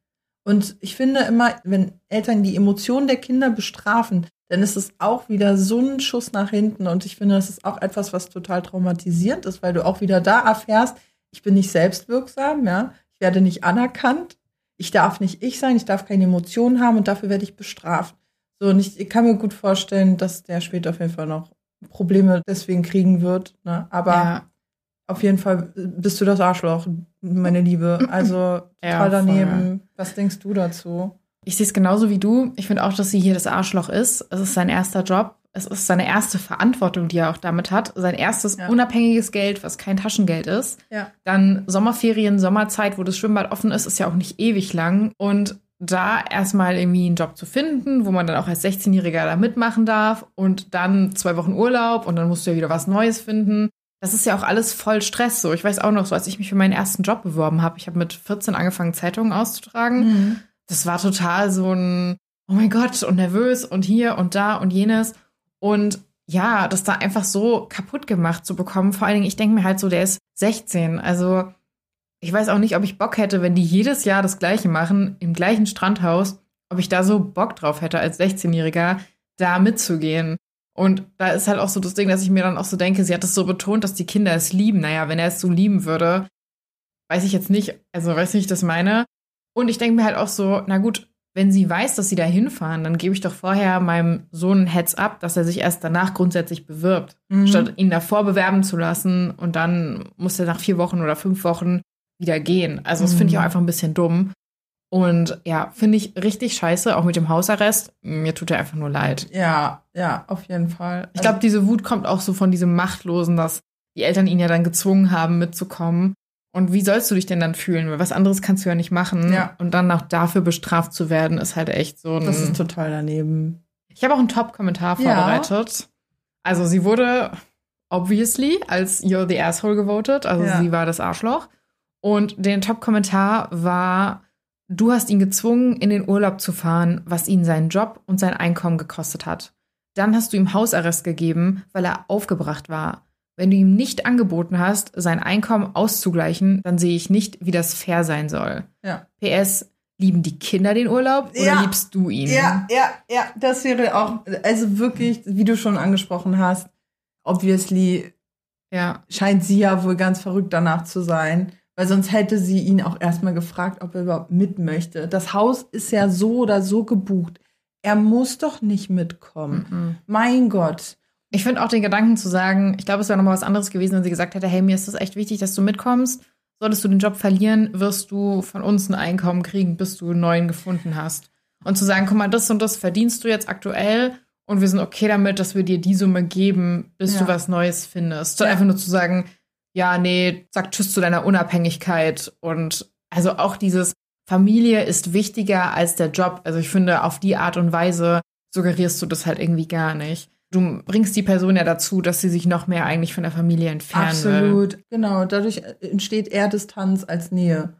Und ich finde immer, wenn Eltern die Emotionen der Kinder bestrafen, dann ist es auch wieder so ein Schuss nach hinten. Und ich finde, das ist auch etwas, was total traumatisierend ist, weil du auch wieder da erfährst, ich bin nicht selbstwirksam, ja, ich werde nicht anerkannt, ich darf nicht ich sein, ich darf keine Emotionen haben und dafür werde ich bestraft. So, und ich, ich kann mir gut vorstellen, dass der später auf jeden Fall noch Probleme deswegen kriegen wird. Ne? Aber Ja. auf jeden Fall bist du das Arschloch, meine Liebe. Also Ja, total daneben. voll. Was denkst du dazu? Ich sehe es genauso wie du. Ich finde auch, dass sie hier das Arschloch ist. Es ist sein erster Job. Es ist seine erste Verantwortung, die er auch damit hat. Sein erstes Ja. unabhängiges Geld, was kein Taschengeld ist. Ja. Dann Sommerferien, Sommerzeit, wo das Schwimmbad offen ist, ist ja auch nicht ewig lang. Und da erstmal irgendwie einen Job zu finden, wo man dann auch als 16-Jähriger da mitmachen darf und dann zwei Wochen Urlaub und dann musst du ja wieder was Neues finden. Das ist ja auch alles voll Stress so. Ich weiß auch noch so, als ich mich für meinen ersten Job beworben habe, ich habe mit 14 angefangen, Zeitungen auszutragen Mhm. das war total so ein, oh mein Gott, und nervös und hier und da und jenes. Und ja, das da einfach so kaputt gemacht zu bekommen. Vor allen Dingen, ich denke mir halt so, der ist 16. Also ich weiß auch nicht, ob ich Bock hätte, wenn die jedes Jahr das Gleiche machen, im gleichen Strandhaus, ob ich da so Bock drauf hätte, als 16-Jähriger da mitzugehen. Und da ist halt auch so das Ding, dass ich mir dann auch so denke, sie hat es so betont, dass die Kinder es lieben. Naja, wenn er es so lieben würde, weiß ich jetzt nicht, also weiß nicht, das meine. Und ich denke mir halt auch so, na gut, wenn sie weiß, dass sie da hinfahren, dann gebe ich doch vorher meinem Sohn ein Heads up, dass er sich erst danach grundsätzlich bewirbt, Mhm. statt ihn davor bewerben zu lassen und dann muss er nach vier Wochen oder fünf Wochen wieder gehen. Also das finde ich Mhm. auch einfach ein bisschen dumm. Und ja, finde ich richtig scheiße, auch mit dem Hausarrest. Mir tut er einfach nur leid. Ja, ja, auf jeden Fall. Ich glaube, diese Wut kommt auch so von diesem Machtlosen, dass die Eltern ihn ja dann gezwungen haben, mitzukommen. Und wie sollst du dich denn dann fühlen? Weil was anderes kannst du ja nicht machen. Ja. Und dann auch dafür bestraft zu werden, ist halt echt so ein. das ist total daneben. ich habe auch einen Top-Kommentar Ja. vorbereitet. Also sie wurde obviously als You're the Asshole gewotet. Also Ja. sie war das Arschloch. Und der Top-Kommentar war, du hast ihn gezwungen, in den Urlaub zu fahren, was ihn seinen Job und sein Einkommen gekostet hat. Dann hast du ihm Hausarrest gegeben, weil er aufgebracht war. Wenn du ihm nicht angeboten hast, sein Einkommen auszugleichen, dann sehe ich nicht, wie das fair sein soll. Ja. PS, lieben die Kinder den Urlaub oder Ja. liebst du ihn? Ja, ja, ja, das wäre auch, also wirklich, wie du schon angesprochen hast, obviously Ja. scheint sie ja wohl ganz verrückt danach zu sein, weil sonst hätte sie ihn auch erstmal gefragt, ob er überhaupt mit möchte. Das Haus ist ja so oder so gebucht. Er muss doch nicht mitkommen. Mhm. Mein Gott. Ich finde auch den Gedanken zu sagen, ich glaube, es wäre nochmal was anderes gewesen, wenn sie gesagt hätte, hey, mir ist das echt wichtig, dass du mitkommst. Solltest du den Job verlieren, wirst du von uns ein Einkommen kriegen, bis du einen neuen gefunden hast. Und zu sagen, guck mal, das und das verdienst du jetzt aktuell und wir sind okay damit, dass wir dir die Summe geben, bis Ja. du was Neues findest. Statt Ja. einfach nur zu sagen, ja, nee, sag Tschüss zu deiner Unabhängigkeit. Und also auch dieses Familie ist wichtiger als der Job. Also ich finde, auf die Art und Weise suggerierst du das halt irgendwie gar nicht. Du bringst die Person ja dazu, dass sie sich noch mehr eigentlich von der Familie entfernen will. Absolut. Genau. Dadurch entsteht eher Distanz als Nähe.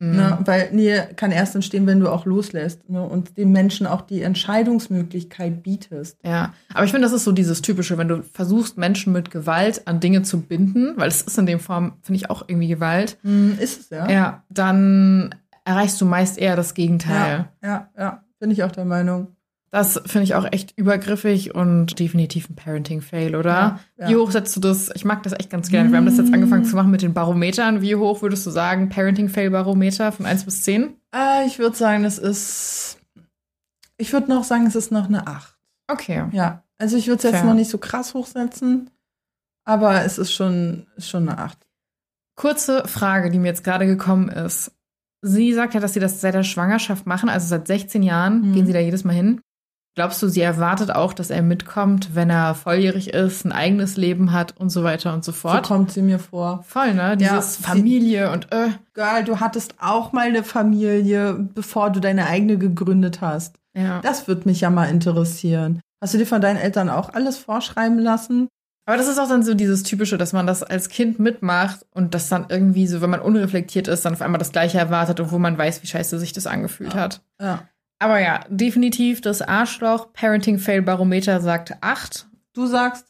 Mhm. Ne? Weil Nähe kann erst entstehen, wenn du auch loslässt ne? und dem Menschen auch die Entscheidungsmöglichkeit bietest. Ja, aber ich finde, das ist so dieses Typische, wenn du versuchst, Menschen mit Gewalt an Dinge zu binden, weil es ist in dem Form, finde ich, auch irgendwie Gewalt, Hm, ist es ja. ja, dann erreichst du meist eher das Gegenteil. ja, ja, ja. Bin ich auch der Meinung. Das finde ich auch echt übergriffig und definitiv ein Parenting-Fail, oder? Ja, ja. Wie hoch setzt du das? Ich mag das echt ganz gerne. Wir haben das jetzt angefangen zu machen mit den Barometern. Wie hoch würdest du sagen, Parenting-Fail-Barometer von 1 bis 10? Äh, ich würde sagen, es ist. Ich würde noch sagen, es ist noch eine 8. Okay. Ja. Also ich würde es jetzt noch nicht so krass hochsetzen, aber es ist schon, ist schon eine 8. Kurze Frage, die mir jetzt gerade gekommen ist. Sie sagt ja, dass sie das seit der Schwangerschaft machen, also seit 16 Jahren Mhm. gehen sie da jedes Mal hin. Glaubst du, sie erwartet auch, dass er mitkommt, wenn er volljährig ist, ein eigenes Leben hat und so weiter und so So fort? kommt sie mir vor. Voll, ne? Ja, Dieses sie- Familie und äh. Girl, du hattest auch mal eine Familie, bevor du deine eigene gegründet hast. Ja. Das würde mich ja mal interessieren. Hast du dir von deinen Eltern auch alles vorschreiben lassen? Aber das ist auch dann so dieses Typische, dass man das als Kind mitmacht und das dann irgendwie so, wenn man unreflektiert ist, dann auf einmal das Gleiche erwartet, obwohl man weiß, wie scheiße sich das angefühlt Ja. hat. Ja. Aber ja, definitiv das Arschloch Parenting Fail Barometer sagt 8. Du sagst,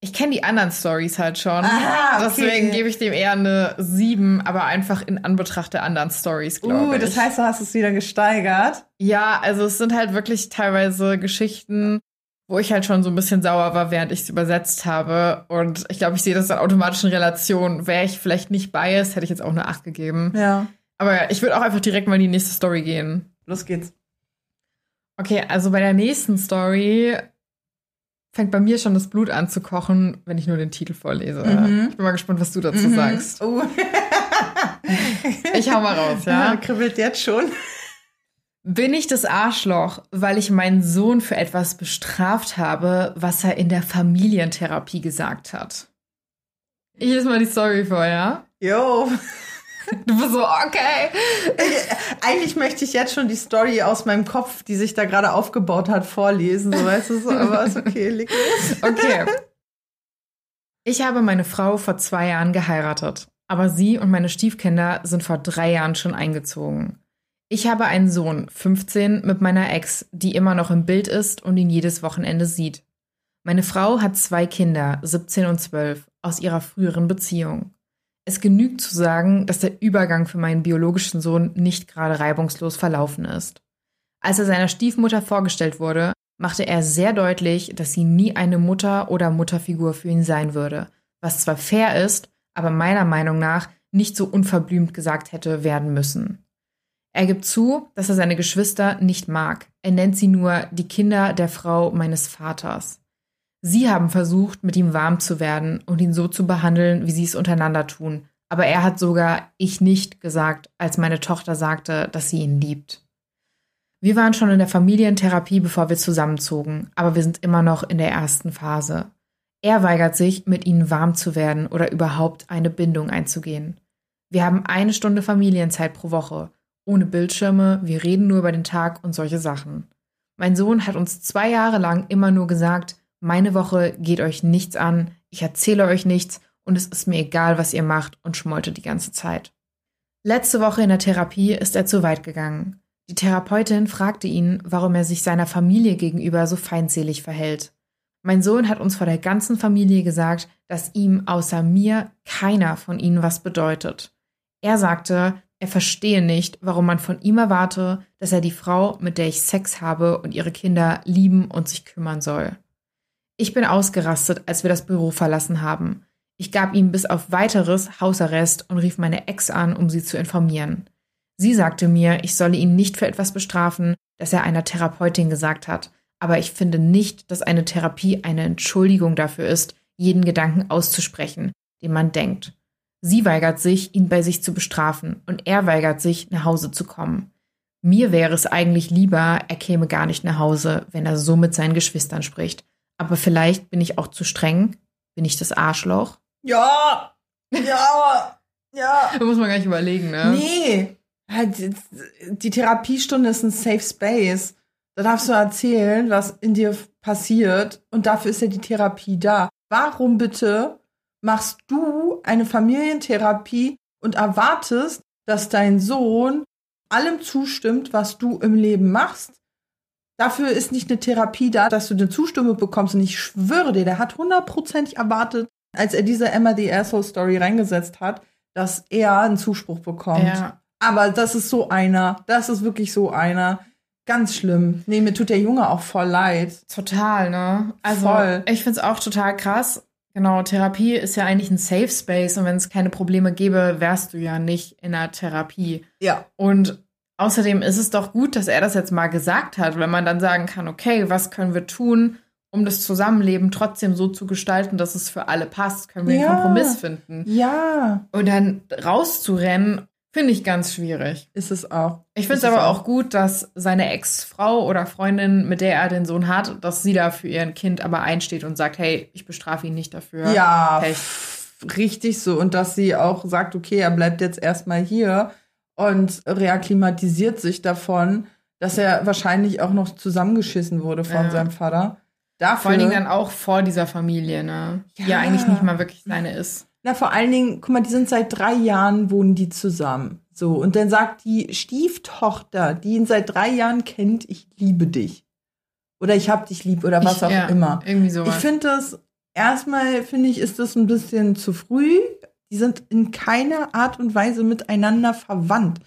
Ich kenne die anderen Stories halt schon. Aha, okay. Deswegen gebe ich dem eher eine 7, aber einfach in Anbetracht der anderen Stories, glaube uh, ich. das heißt, du hast es wieder gesteigert. ja, also es sind halt wirklich teilweise Geschichten, wo ich halt schon so ein bisschen sauer war, während ich es übersetzt habe. Und ich glaube, ich sehe das dann automatisch in Relation. Wäre ich vielleicht nicht biased, hätte ich jetzt auch eine 8 gegeben. Ja. Aber ja, ich würde auch einfach direkt mal in die nächste Story gehen. Los geht's. Okay, also bei der nächsten Story fängt bei mir schon das Blut an zu kochen, wenn ich nur den Titel vorlese. Mhm. Ich bin mal gespannt, was du dazu Mhm. sagst. Oh. Ich hau mal raus, ja. Kribbelt jetzt schon. Bin ich das Arschloch, weil ich meinen Sohn für etwas bestraft habe, was er in der Familientherapie gesagt hat? Ich lese mal die Story vor, ja? Jo. Du bist so, okay. Eigentlich möchte ich jetzt schon die Story aus meinem Kopf, die sich da gerade aufgebaut hat, vorlesen. So weißt du so, aber ist okay, leg los. Okay. Ich habe meine Frau vor zwei Jahren geheiratet, aber sie und meine Stiefkinder sind vor drei Jahren schon eingezogen. Ich habe einen Sohn, 15, mit meiner Ex, die immer noch im Bild ist und ihn jedes Wochenende sieht. Meine Frau hat zwei Kinder, 17 und 12, aus ihrer früheren Beziehung. Es genügt zu sagen, dass der Übergang für meinen biologischen Sohn nicht gerade reibungslos verlaufen ist. Als er seiner Stiefmutter vorgestellt wurde, machte er sehr deutlich, dass sie nie eine Mutter oder Mutterfigur für ihn sein würde, was zwar fair ist, aber meiner Meinung nach nicht so unverblümt gesagt hätte werden müssen. Er gibt zu, dass er seine Geschwister nicht mag. Er nennt sie nur die Kinder der Frau meines Vaters. Sie haben versucht, mit ihm warm zu werden und ihn so zu behandeln, wie sie es untereinander tun. Aber er hat sogar ich nicht gesagt, als meine Tochter sagte, dass sie ihn liebt. Wir waren schon in der Familientherapie, bevor wir zusammenzogen, aber wir sind immer noch in der ersten Phase. Er weigert sich, mit ihnen warm zu werden oder überhaupt eine Bindung einzugehen. Wir haben eine Stunde Familienzeit pro Woche, ohne Bildschirme, wir reden nur über den Tag und solche Sachen. Mein Sohn hat uns zwei Jahre lang immer nur gesagt, meine Woche geht euch nichts an, ich erzähle euch nichts und es ist mir egal, was ihr macht und schmollte die ganze Zeit. Letzte Woche in der Therapie ist er zu weit gegangen. Die Therapeutin fragte ihn, warum er sich seiner Familie gegenüber so feindselig verhält. Mein Sohn hat uns vor der ganzen Familie gesagt, dass ihm außer mir keiner von ihnen was bedeutet. Er sagte, er verstehe nicht, warum man von ihm erwarte, dass er die Frau, mit der ich Sex habe und ihre Kinder lieben und sich kümmern soll. Ich bin ausgerastet, als wir das Büro verlassen haben. Ich gab ihm bis auf weiteres Hausarrest und rief meine Ex an, um sie zu informieren. Sie sagte mir, ich solle ihn nicht für etwas bestrafen, das er einer Therapeutin gesagt hat, aber ich finde nicht, dass eine Therapie eine Entschuldigung dafür ist, jeden Gedanken auszusprechen, den man denkt. Sie weigert sich, ihn bei sich zu bestrafen, und er weigert sich, nach Hause zu kommen. Mir wäre es eigentlich lieber, er käme gar nicht nach Hause, wenn er so mit seinen Geschwistern spricht. Aber vielleicht bin ich auch zu streng. Bin ich das Arschloch? Ja, ja, ja. Da muss man gar nicht überlegen, ne? Nee. Halt, Die Therapiestunde ist ein Safe Space. Da darfst du erzählen, was in dir passiert. Und dafür ist ja die Therapie da. Warum bitte machst du eine Familientherapie und erwartest, dass dein Sohn allem zustimmt, was du im Leben machst? Dafür ist nicht eine Therapie da, dass du eine Zustimmung bekommst. Und ich schwöre dir, der hat hundertprozentig erwartet, als er diese Emma the Asshole Story reingesetzt hat, dass er einen Zuspruch bekommt. Ja. Aber das ist so einer. Das ist wirklich so einer. Ganz schlimm. Nee, mir tut der Junge auch voll leid. Total, ne? Also, Voll. ich find's auch total krass. Genau, Therapie ist ja eigentlich ein Safe Space und wenn es keine Probleme gäbe, wärst du ja nicht in einer Therapie. Ja. Und außerdem ist es doch gut, dass er das jetzt mal gesagt hat, wenn man dann sagen kann, okay, was können wir tun, um das Zusammenleben trotzdem so zu gestalten, dass es für alle passt? Können wir Ja. einen Kompromiss finden? Ja, Und dann rauszurennen, finde ich ganz schwierig. ist es auch. Ich finde es aber auch. auch gut, dass seine Ex-Frau oder Freundin, mit der er den Sohn hat, dass sie da für ihr Kind aber einsteht und sagt, hey, ich bestrafe ihn nicht dafür. Ja, Pech. richtig so. Und dass sie auch sagt, okay, er bleibt jetzt erstmal hier und reakklimatisiert sich davon, dass er wahrscheinlich auch noch zusammengeschissen wurde von Ja. seinem Vater. Dafür, Vor allen Dingen dann auch vor dieser Familie, ne? Die ja Ja. eigentlich nicht mal wirklich seine ist. na, vor allen Dingen, guck mal, die sind seit drei Jahren, wohnen die zusammen. So, und dann sagt die Stieftochter, die ihn seit drei Jahren kennt, ich liebe dich. Oder ich hab dich lieb oder was ich, auch ja, immer. Irgendwie Ich sowas. finde das, erstmal finde ich, ist das ein bisschen zu früh. Die sind in keiner Art und Weise miteinander verwandt.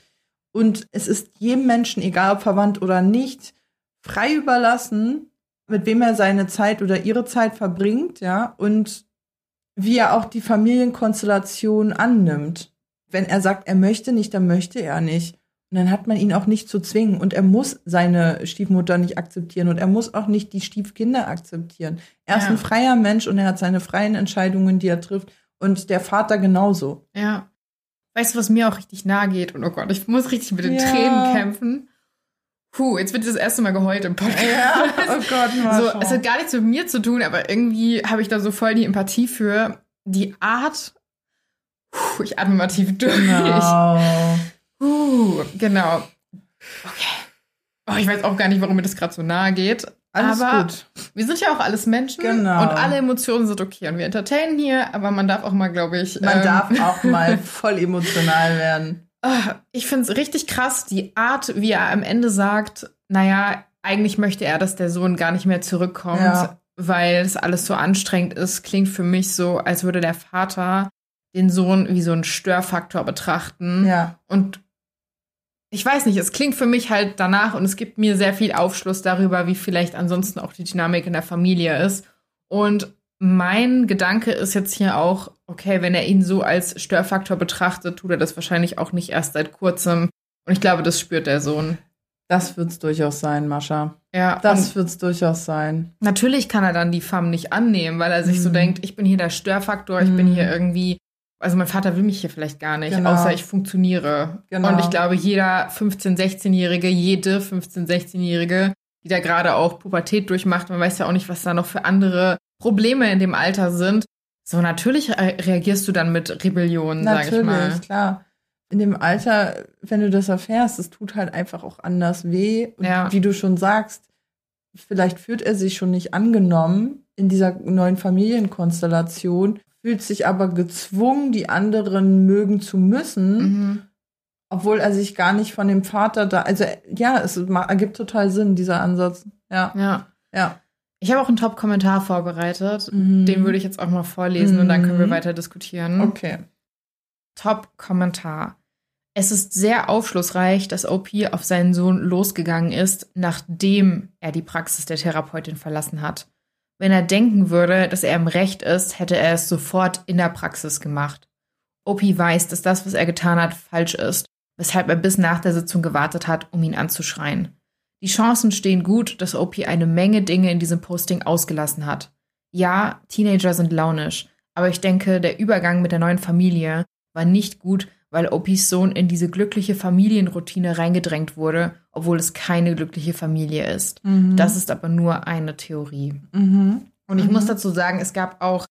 Und es ist jedem Menschen, egal ob verwandt oder nicht, frei überlassen, mit wem er seine Zeit oder ihre Zeit verbringt, ja, und wie er auch die Familienkonstellation annimmt. Wenn er sagt, er möchte nicht, dann möchte er nicht. Und dann hat man ihn auch nicht zu zwingen. Und er muss seine Stiefmutter nicht akzeptieren. Und er muss auch nicht die Stiefkinder akzeptieren. Er ist Ja. ein freier Mensch und er hat seine freien Entscheidungen, die er trifft. Und der Vater genauso. Ja. Weißt du, was mir auch richtig nahe geht? Und oh Gott, ich muss richtig mit den Ja. Tränen kämpfen. Puh, jetzt wird das erste Mal geheult im Podcast. oh Gott, So, es hat gar nichts mit mir zu tun, aber irgendwie habe ich da so voll die Empathie für die Art. Puh, ich atme mal tief durch. Genau. Puh, genau. Okay. Oh, ich weiß auch gar nicht, warum mir das gerade so nahe geht. Alles aber gut. wir sind ja auch alles Menschen Genau. und alle Emotionen sind okay und wir entertainen hier, aber man darf auch mal, glaube ich. Man ähm, darf auch mal voll emotional werden. Ah, Ich finde es richtig krass, die Art, wie er am Ende sagt, naja, eigentlich möchte er, dass der Sohn gar nicht mehr zurückkommt, Ja. weil es alles so anstrengend ist, klingt für mich so, als würde der Vater den Sohn wie so einen Störfaktor betrachten. Ja. Und ich weiß nicht, es klingt für mich halt danach und es gibt mir sehr viel Aufschluss darüber, wie vielleicht ansonsten auch die Dynamik in der Familie ist. Und mein Gedanke ist jetzt hier auch, okay, wenn er ihn so als Störfaktor betrachtet, tut er das wahrscheinlich auch nicht erst seit kurzem. Und ich glaube, das spürt der Sohn. Das wird's durchaus sein, Mascha. Ja, Das und wird's durchaus sein. natürlich kann er dann die Fam nicht annehmen, weil er sich so Mhm. denkt, ich bin hier der Störfaktor, ich bin Mhm. hier irgendwie, also mein Vater will mich hier vielleicht gar nicht, Genau. außer ich funktioniere. Genau. Und ich glaube, jeder 15-, 16-Jährige, jede 15-, 16-Jährige, die da gerade auch Pubertät durchmacht, man weiß ja auch nicht, was da noch für andere Probleme in dem Alter sind. So, natürlich re- reagierst du dann mit Rebellion, sag ich mal. Natürlich, klar. In dem Alter, wenn du das erfährst, es tut halt einfach auch anders weh. Und Ja. wie du schon sagst, vielleicht fühlt er sich schon nicht angenommen in dieser neuen Familienkonstellation, fühlt sich aber gezwungen, die anderen mögen zu müssen, Mhm. obwohl er sich gar nicht von dem Vater da, also ja, es ergibt total Sinn, dieser Ansatz. Ja, Ja. ja. Ich habe auch einen Top-Kommentar vorbereitet. Mhm. Den würde ich jetzt auch mal vorlesen und dann können wir Mhm. weiter diskutieren. Okay. Top-Kommentar. Es ist sehr aufschlussreich, dass OP auf seinen Sohn losgegangen ist, nachdem er die Praxis der Therapeutin verlassen hat. Wenn er denken würde, dass er im Recht ist, hätte er es sofort in der Praxis gemacht. OP weiß, dass das, was er getan hat, falsch ist, weshalb er bis nach der Sitzung gewartet hat, um ihn anzuschreien. Die Chancen stehen gut, dass OP eine Menge Dinge in diesem Posting ausgelassen hat. Ja, Teenager sind launisch, aber ich denke, der Übergang mit der neuen Familie war nicht gut, weil Opis Sohn in diese glückliche Familienroutine reingedrängt wurde, obwohl es keine glückliche Familie ist. Mhm. Das ist aber nur eine Theorie. Mhm. Und ich Mhm. muss dazu sagen, es gab auch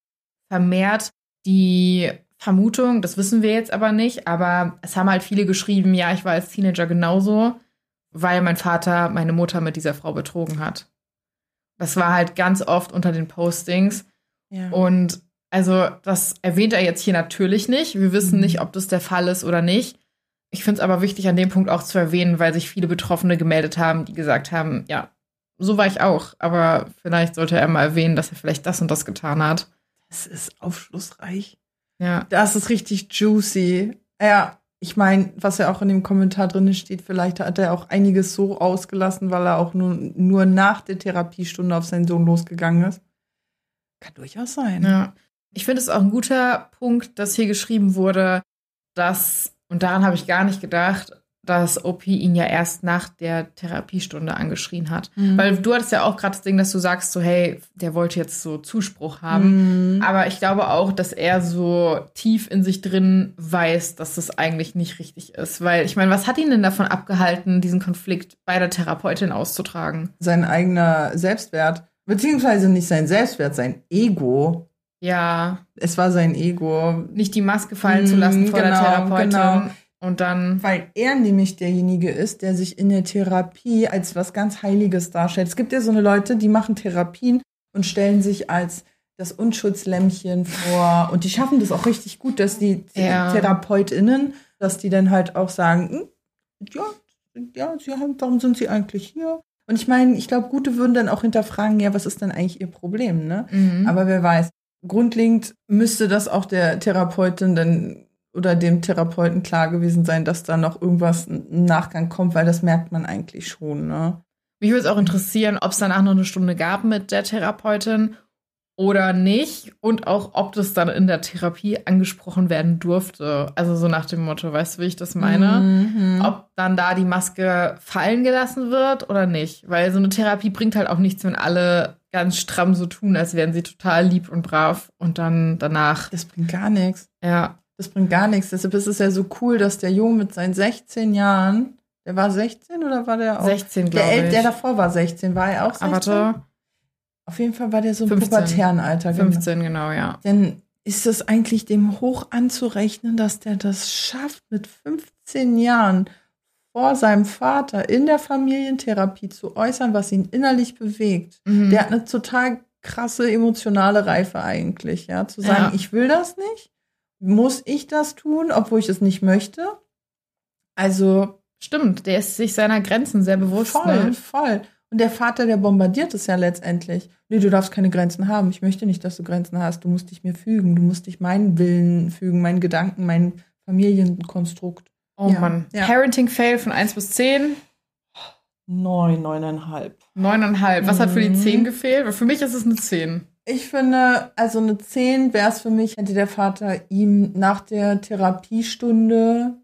vermehrt die Vermutung, das wissen wir jetzt aber nicht, aber es haben halt viele geschrieben, ja, ich war als Teenager genauso, weil mein Vater meine Mutter mit dieser Frau betrogen hat. Das war halt ganz oft unter den Postings. Ja. Und also, das erwähnt er jetzt hier natürlich nicht. Wir wissen Mhm. nicht, ob das der Fall ist oder nicht. Ich finde es aber wichtig, an dem Punkt auch zu erwähnen, weil sich viele Betroffene gemeldet haben, die gesagt haben, ja, so war ich auch. Aber vielleicht sollte er mal erwähnen, dass er vielleicht das und das getan hat. Das ist aufschlussreich. Ja. Das ist richtig juicy. Ja, ich meine, was ja auch in dem Kommentar drin steht, vielleicht hat er auch einiges so ausgelassen, weil er auch nur, nur nach der Therapiestunde auf seinen Sohn losgegangen ist. Kann durchaus sein. ja. Ich finde es auch ein guter Punkt, dass hier geschrieben wurde, dass, und daran habe ich gar nicht gedacht, dass OP ihn ja erst nach der Therapiestunde angeschrien hat. Mhm. Weil du hattest ja auch gerade das Ding, dass du sagst, so, hey, der wollte jetzt so Zuspruch haben. Mhm. Aber ich glaube auch, dass er so tief in sich drin weiß, dass das eigentlich nicht richtig ist. Weil, ich meine, was hat ihn denn davon abgehalten, diesen Konflikt bei der Therapeutin auszutragen? Sein eigener Selbstwert, beziehungsweise nicht sein Selbstwert, sein Ego. Ja, Es war sein Ego, nicht die Maske fallen zu lassen Mhm, vor der genau, Therapeutin. genau. Und dann, weil er nämlich derjenige ist, der sich in der Therapie als was ganz Heiliges darstellt. Es gibt ja so eine Leute, die machen Therapien und stellen sich als das Unschutzlämmchen vor. Und die schaffen das auch richtig gut, dass die Ja. TherapeutInnen, dass die dann halt auch sagen, "Hm, ja, ja, sie haben, warum sind sie eigentlich hier? Und ich meine, ich glaube, Gute würden dann auch hinterfragen, ja, was ist denn eigentlich ihr Problem, ne? mhm. Aber wer weiß. Grundlegend müsste das auch der Therapeutin dann oder dem Therapeuten klar gewesen sein, dass da noch irgendwas im Nachgang kommt, weil das merkt man eigentlich schon, ne? mich würde es auch interessieren, ob es danach noch eine Stunde gab mit der Therapeutin oder nicht und auch, ob das dann in der Therapie angesprochen werden durfte. Also so nach dem Motto, weißt du, wie ich das meine? Mhm. Ob dann da die Maske fallen gelassen wird oder nicht. Weil so eine Therapie bringt halt auch nichts, wenn alle ganz stramm so tun, als wären sie total lieb und brav und dann danach, Das bringt gar nichts. ja, Das bringt gar nichts. Deshalb ist es ja so cool, dass der Junge mit seinen 16 Jahren, der war 16 oder war der auch? 16, der, glaube ich. der davor war 16, war er auch 16? Ah, warte, Auf jeden Fall war der so im 15. pubertären Alter. genau. 15, genau, ja. Dann ist es eigentlich dem hoch anzurechnen, dass der das schafft, mit 15 Jahren vor seinem Vater in der Familientherapie zu äußern, was ihn innerlich bewegt. Mhm. Der hat eine total krasse emotionale Reife eigentlich, ja, zu sagen, Ja. ich will das nicht, muss ich das tun, obwohl ich es nicht möchte. Also Stimmt, der ist sich seiner Grenzen sehr bewusst. voll, Ne? voll. Und der Vater, der bombardiert es ja letztendlich. Nee, du darfst keine Grenzen haben. Ich möchte nicht, dass du Grenzen hast. Du musst dich mir fügen. Du musst dich meinen Willen fügen, meinen Gedanken, mein Familienkonstrukt. Oh Ja, Mann. ja. Parenting Fail von 1 bis 10. Neun, neuneinhalb. 9,5. Was hat für die Mhm. 10 gefehlt? Weil Für mich ist es eine 10. Ich finde, also eine 10 wäre es für mich, hätte der Vater ihm nach der Therapiestunde,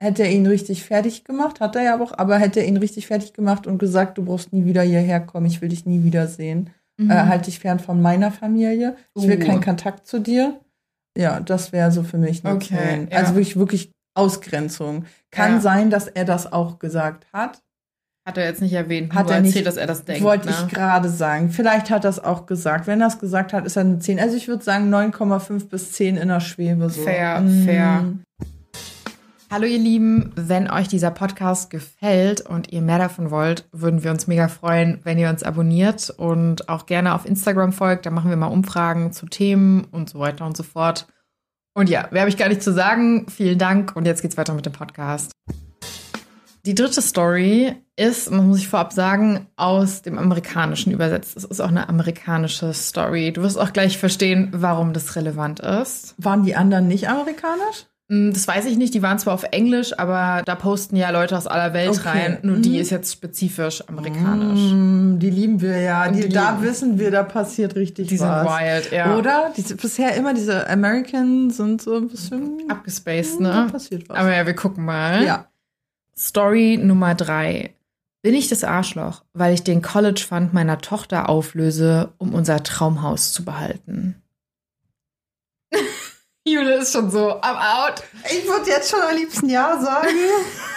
hätte er ihn richtig fertig gemacht, hat er ja auch, aber hätte er ihn richtig fertig gemacht und gesagt, du brauchst nie wieder hierher kommen, ich will dich nie wiedersehen. Mhm. Äh, halt dich fern von meiner Familie. Ich will Uh. keinen Kontakt zu dir. Ja, das wäre so für mich eine Okay, 10. ja. Also wirklich, wirklich Ausgrenzung. Kann Ja. sein, dass er das auch gesagt hat. Hat er jetzt nicht erwähnt, Hat er nicht- erzählt, dass er das denkt. Wollte ne? ich gerade sagen. Vielleicht hat er es auch gesagt. Wenn er es gesagt hat, ist er eine 10. Also ich würde sagen 9,5 bis 10 in der Schwebe. So. Fair, Mm. fair. Hallo ihr Lieben, wenn euch dieser Podcast gefällt und ihr mehr davon wollt, würden wir uns mega freuen, wenn ihr uns abonniert und auch gerne auf Instagram folgt. Da machen wir mal Umfragen zu Themen und so weiter und so fort. Und ja, mehr habe ich gar nicht zu sagen. Vielen Dank und jetzt geht's weiter mit dem Podcast. Die dritte Story ist, das muss ich vorab sagen, aus dem Amerikanischen übersetzt. Es ist auch eine amerikanische Story. Du wirst auch gleich verstehen, warum das relevant ist. Waren die anderen nicht amerikanisch? Mm, Das weiß ich nicht, die waren zwar auf Englisch, aber da posten ja Leute aus aller Welt Okay. rein. Nur die Mhm. ist jetzt spezifisch amerikanisch. Mm, die lieben wir ja. Die, die da lieben- wissen wir, da passiert richtig Die sind was. wild, ja. Oder? Diese, bisher immer diese American sind so ein bisschen. Abgespaced, Da ne? passiert was. Aber ja, wir gucken mal. ja. Story Nummer drei. Bin ich das Arschloch, weil ich den College Fund meiner Tochter auflöse, um unser Traumhaus zu behalten? Jule ist schon so, I'm out. Ich würde jetzt schon am liebsten Ja sagen.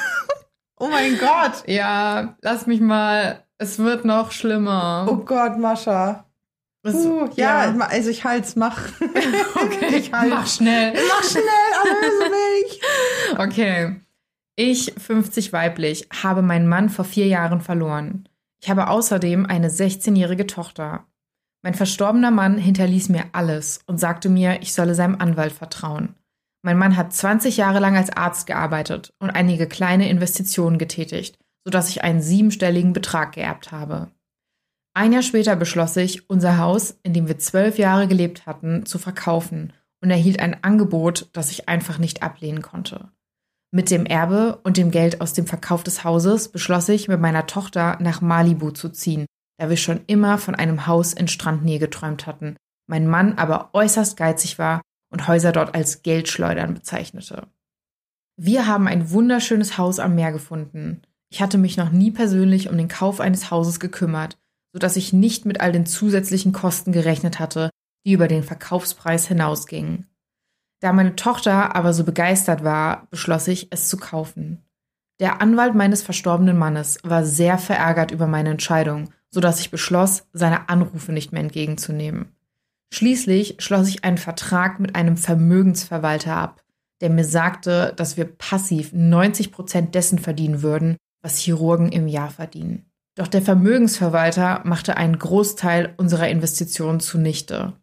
oh mein Gott. Ja, lass mich mal. Es wird noch schlimmer. Oh Gott, Mascha. Es- Uh, ja, also ich halt's, mach. Okay, ich halt. mach schnell. Mach schnell, erlöse mich. Okay. Ich, 50 weiblich, habe meinen Mann vor vier Jahren verloren. Ich habe außerdem eine 16-jährige Tochter. Mein verstorbener Mann hinterließ mir alles und sagte mir, ich solle seinem Anwalt vertrauen. Mein Mann hat 20 Jahre lang als Arzt gearbeitet und einige kleine Investitionen getätigt, sodass ich einen siebenstelligen Betrag geerbt habe. Ein Jahr später beschloss ich, unser Haus, in dem wir zwölf Jahre gelebt hatten, zu verkaufen und erhielt ein Angebot, das ich einfach nicht ablehnen konnte. Mit dem Erbe und dem Geld aus dem Verkauf des Hauses beschloss ich, mit meiner Tochter nach Malibu zu ziehen, da wir schon immer von einem Haus in Strandnähe geträumt hatten, mein Mann aber äußerst geizig war und Häuser dort als Geldschleudern bezeichnete. Wir haben ein wunderschönes Haus am Meer gefunden. Ich hatte mich noch nie persönlich um den Kauf eines Hauses gekümmert, sodass ich nicht mit all den zusätzlichen Kosten gerechnet hatte, die über den Verkaufspreis hinausgingen. Da meine Tochter aber so begeistert war, beschloss ich, es zu kaufen. Der Anwalt meines verstorbenen Mannes war sehr verärgert über meine Entscheidung, sodass ich beschloss, seine Anrufe nicht mehr entgegenzunehmen. Schließlich schloss ich einen Vertrag mit einem Vermögensverwalter ab, der mir sagte, dass wir passiv 90 Prozent dessen verdienen würden, was Chirurgen im Jahr verdienen. Doch der Vermögensverwalter machte einen Großteil unserer Investitionen zunichte.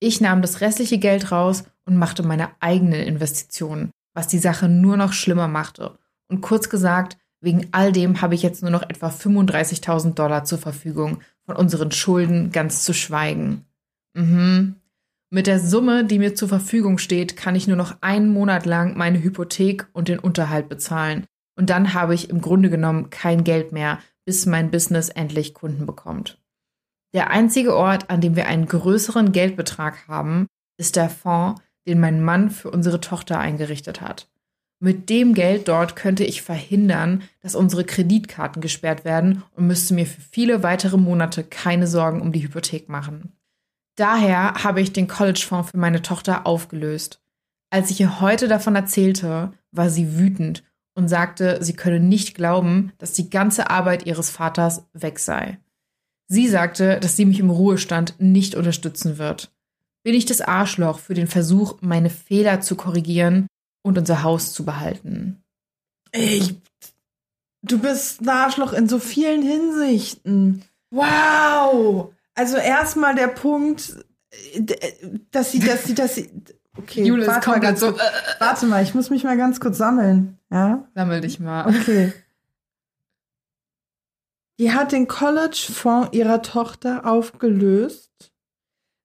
Ich nahm das restliche Geld raus und machte meine eigenen Investitionen, was die Sache nur noch schlimmer machte. Und kurz gesagt, wegen all dem habe ich jetzt nur noch etwa 35.000 Dollar zur Verfügung, von unseren Schulden ganz zu schweigen. Mhm. Mit der Summe, die mir zur Verfügung steht, kann ich nur noch einen Monat lang meine Hypothek und den Unterhalt bezahlen. Und dann habe ich im Grunde genommen kein Geld mehr, bis mein Business endlich Kunden bekommt. Der einzige Ort, an dem wir einen größeren Geldbetrag haben, ist der Fonds, den mein Mann für unsere Tochter eingerichtet hat. Mit dem Geld dort könnte ich verhindern, dass unsere Kreditkarten gesperrt werden und müsste mir für viele weitere Monate keine Sorgen um die Hypothek machen. Daher habe ich den College-Fonds für meine Tochter aufgelöst. Als ich ihr heute davon erzählte, war sie wütend und sagte, sie könne nicht glauben, dass die ganze Arbeit ihres Vaters weg sei. Sie sagte, dass sie mich im Ruhestand nicht unterstützen wird. Bin ich das Arschloch für den Versuch, meine Fehler zu korrigieren und unser Haus zu behalten? Ich, du bist ein Arschloch in so vielen Hinsichten. Wow! Also erstmal der Punkt, dass sie, dass sie, dass sie. Okay, Jule, warte mal kommt ganz so. kurz. Warte mal, ich muss mich mal ganz kurz sammeln. Ja? Sammel dich mal. Okay. Die hat den College-Fonds ihrer Tochter aufgelöst,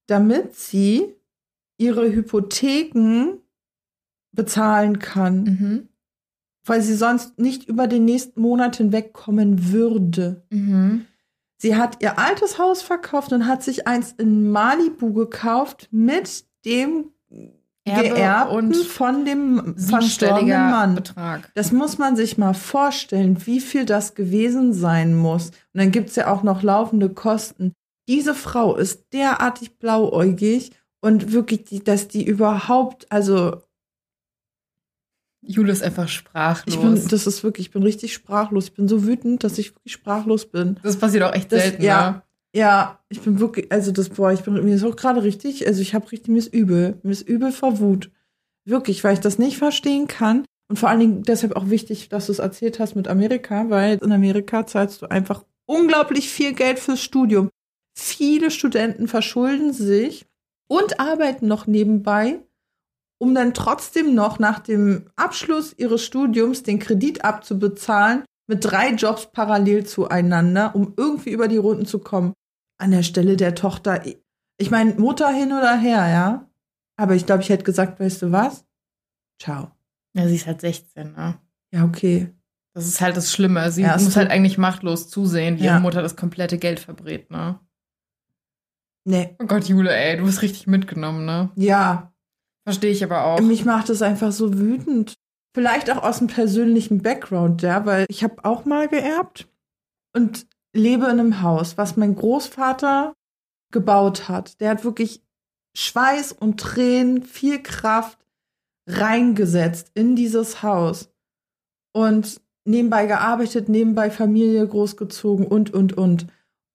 damit sie ihre Hypotheken bezahlen kann, Mhm. weil sie sonst nicht über den nächsten Monat hinwegkommen würde. Mhm. Sie hat ihr altes Haus verkauft und hat sich eins in Malibu gekauft mit dem Erbe Geerbten und von dem verstorbenen Mann. Betrag. Das muss man sich mal vorstellen, wie viel das gewesen sein muss. Und dann gibt's ja auch noch laufende Kosten. Diese Frau ist derartig blauäugig und wirklich, dass die überhaupt, also Jule ist einfach sprachlos. ich bin, das ist wirklich, ich bin richtig sprachlos. Ich bin so wütend, dass ich wirklich sprachlos bin. das passiert auch echt Das- selten, ja. ne? Ja, ich bin wirklich, also das, boah, ich bin, mir ist auch gerade richtig, also ich habe richtig, mir ist übel, mir ist übel vor Wut. Wirklich, weil ich das nicht verstehen kann. Und vor allen Dingen deshalb auch wichtig, dass du es erzählt hast mit Amerika, weil in Amerika zahlst du einfach unglaublich viel Geld fürs Studium. Viele Studenten verschulden sich und arbeiten noch nebenbei, um dann trotzdem noch nach dem Abschluss ihres Studiums den Kredit abzubezahlen mit drei Jobs parallel zueinander, um irgendwie über die Runden zu kommen. An der Stelle der Tochter, ich meine, Mutter hin oder her, ja. Aber ich glaube, ich hätte gesagt, weißt du was? Ciao. Ja, sie ist halt 16, ne? Ja, okay. Das ist halt das Schlimme. Sie Ja, muss halt eigentlich machtlos zusehen, wie Ja. ihre Mutter das komplette Geld verbrät, ne? Nee. Oh Gott, Jule, ey, du bist richtig mitgenommen, ne? Ja, Verstehe ich aber auch. mich macht es einfach so wütend. Vielleicht auch aus dem persönlichen Background, ja, weil ich habe auch mal geerbt und lebe in einem Haus, was mein Großvater gebaut hat. Der hat wirklich Schweiß und Tränen, viel Kraft reingesetzt in dieses Haus und nebenbei gearbeitet, nebenbei Familie großgezogen und, und, und.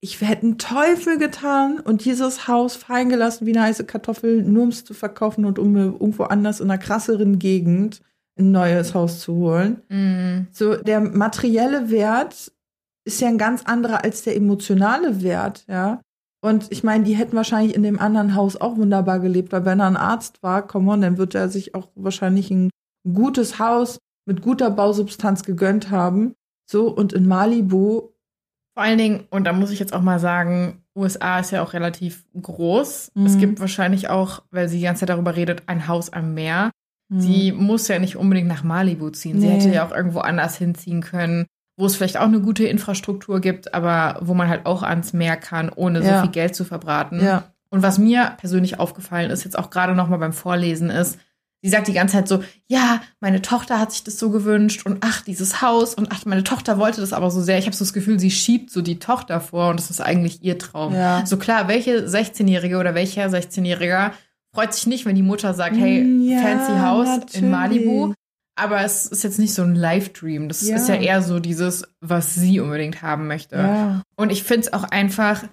Ich hätte einen Teufel getan und dieses Haus fallen gelassen wie eine heiße Kartoffel, nur um es zu verkaufen und um irgendwo anders in einer krasseren Gegend ein neues Haus zu holen. Mhm. So, der materielle Wert ist ja ein ganz anderer als der emotionale Wert, ja. Und ich meine, die hätten wahrscheinlich in dem anderen Haus auch wunderbar gelebt, weil wenn er ein Arzt war, come on, dann wird er sich auch wahrscheinlich ein gutes Haus mit guter Bausubstanz gegönnt haben. So, und in Malibu, Vor allen Dingen, und da muss ich jetzt auch mal sagen, USA ist ja auch relativ groß. Es Mhm. gibt wahrscheinlich auch, weil sie die ganze Zeit darüber redet, ein Haus am Meer. hm, Sie muss ja nicht unbedingt nach Malibu ziehen. Sie Nee. hätte ja auch irgendwo anders hinziehen können, wo es vielleicht auch eine gute Infrastruktur gibt, aber wo man halt auch ans Meer kann, ohne Ja. so viel Geld zu verbraten. ja, Und was mir persönlich aufgefallen ist, jetzt auch gerade noch mal beim Vorlesen, ist, sie sagt die ganze Zeit so, ja, meine Tochter hat sich das so gewünscht und ach, dieses Haus und ach, meine Tochter wollte das aber so sehr. Ich habe so das Gefühl, sie schiebt so die Tochter vor und das ist eigentlich ihr Traum. Ja. So klar, welche 16-Jährige oder welcher 16-Jähriger freut sich nicht, wenn die Mutter sagt, hey, Mm, Ja, fancy Haus in. Malibu. Aber es ist jetzt nicht so ein Live-Dream. Das Ja. ist ja eher so dieses, was sie unbedingt haben möchte. Und ich finde es auch einfach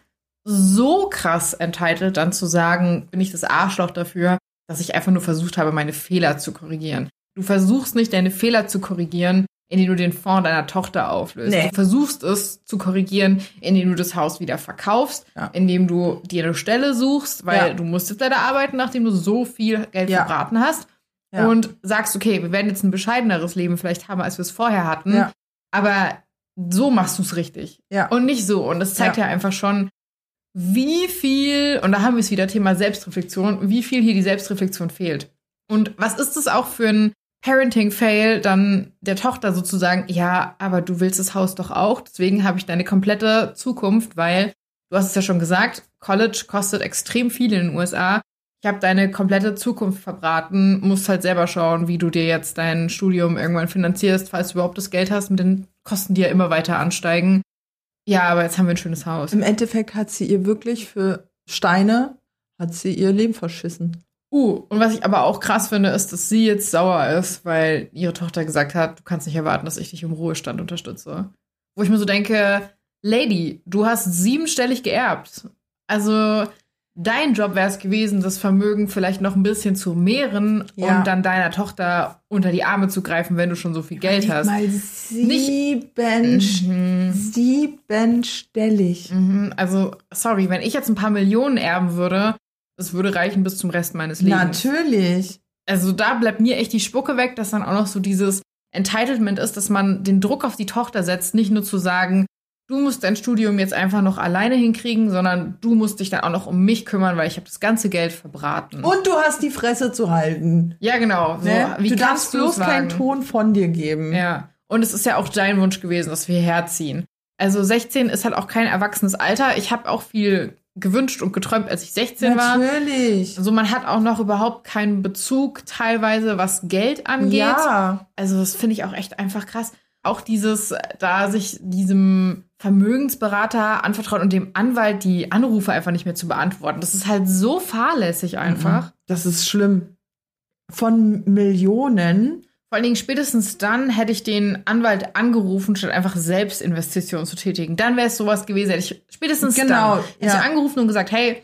so krass entitled, dann zu sagen, bin ich das Arschloch dafür, dass ich einfach nur versucht habe, meine Fehler zu korrigieren. Du versuchst nicht, deine Fehler zu korrigieren, indem du den Fonds deiner Tochter auflöst. Nee. Du versuchst es zu korrigieren, indem du das Haus wieder verkaufst, Ja. indem du dir eine Stelle suchst, weil Ja. du musst jetzt leider arbeiten, nachdem du so viel Geld Ja. verbraten hast. Und sagst, okay, wir werden jetzt ein bescheideneres Leben vielleicht haben, als wir es vorher hatten. Aber so machst du es richtig. Ja. Und nicht so. Und das zeigt. Ja. einfach schon, wie viel, und da haben wir es wieder Thema Selbstreflexion, wie viel hier die Selbstreflexion fehlt. Und was ist das auch für ein Parenting-Fail, dann der Tochter sozusagen, ja, aber du willst das Haus doch auch, deswegen habe ich deine komplette Zukunft, weil du hast es ja schon gesagt, College kostet extrem viel in den USA. Ich habe deine komplette Zukunft verbraten, musst halt selber schauen, wie du dir jetzt dein Studium irgendwann finanzierst, falls du überhaupt das Geld hast, mit den Kosten, die ja immer weiter ansteigen. Ja, aber jetzt haben wir ein schönes Haus. Im Endeffekt hat sie ihr wirklich für Steine, hat sie ihr Leben verschissen. Uh, und was ich aber auch krass finde, ist, dass sie jetzt sauer ist, weil ihre Tochter gesagt hat, du kannst nicht erwarten, dass ich dich im Ruhestand unterstütze. Wo ich mir so denke, Lady, du hast siebenstellig geerbt. Also dein Job wäre es gewesen, das Vermögen vielleicht noch ein bisschen zu mehren Ja. und dann deiner Tochter unter die Arme zu greifen, wenn du schon so viel Geld Überleg hast. Mal sieben, Mhm. siebenstellig. Mhm, Also, sorry, wenn ich jetzt ein paar Millionen erben würde, das würde reichen bis zum Rest meines Lebens. Natürlich. Also da bleibt mir echt die Spucke weg, dass dann auch noch so dieses Entitlement ist, dass man den Druck auf die Tochter setzt, nicht nur zu sagen, du musst dein Studium jetzt einfach noch alleine hinkriegen, sondern du musst dich dann auch noch um mich kümmern, weil ich habe das ganze Geld verbraten. Und du hast die Fresse zu halten. ja, genau. So, Ne? Wie du darfst bloß keinen wagen? Ton von dir geben. Ja. Und es ist ja auch dein Wunsch gewesen, dass wir herziehen. Also 16 ist halt auch kein erwachsenes Alter. Ich habe auch viel gewünscht und geträumt, als ich 16 war. Natürlich. Also man hat auch noch überhaupt keinen Bezug teilweise, was Geld angeht. Ja. Also das finde ich auch echt einfach krass. Auch dieses, äh, da sich diesem Vermögensberater anvertraut und dem Anwalt die Anrufe einfach nicht mehr zu beantworten. Das ist halt so fahrlässig einfach. Das ist schlimm. Von Millionen. Vor allen Dingen spätestens dann hätte ich den Anwalt angerufen, statt einfach selbst Investitionen zu tätigen. Dann wäre es sowas gewesen, hätte ich spätestens Genau, dann hätte ja. ich angerufen und gesagt, hey,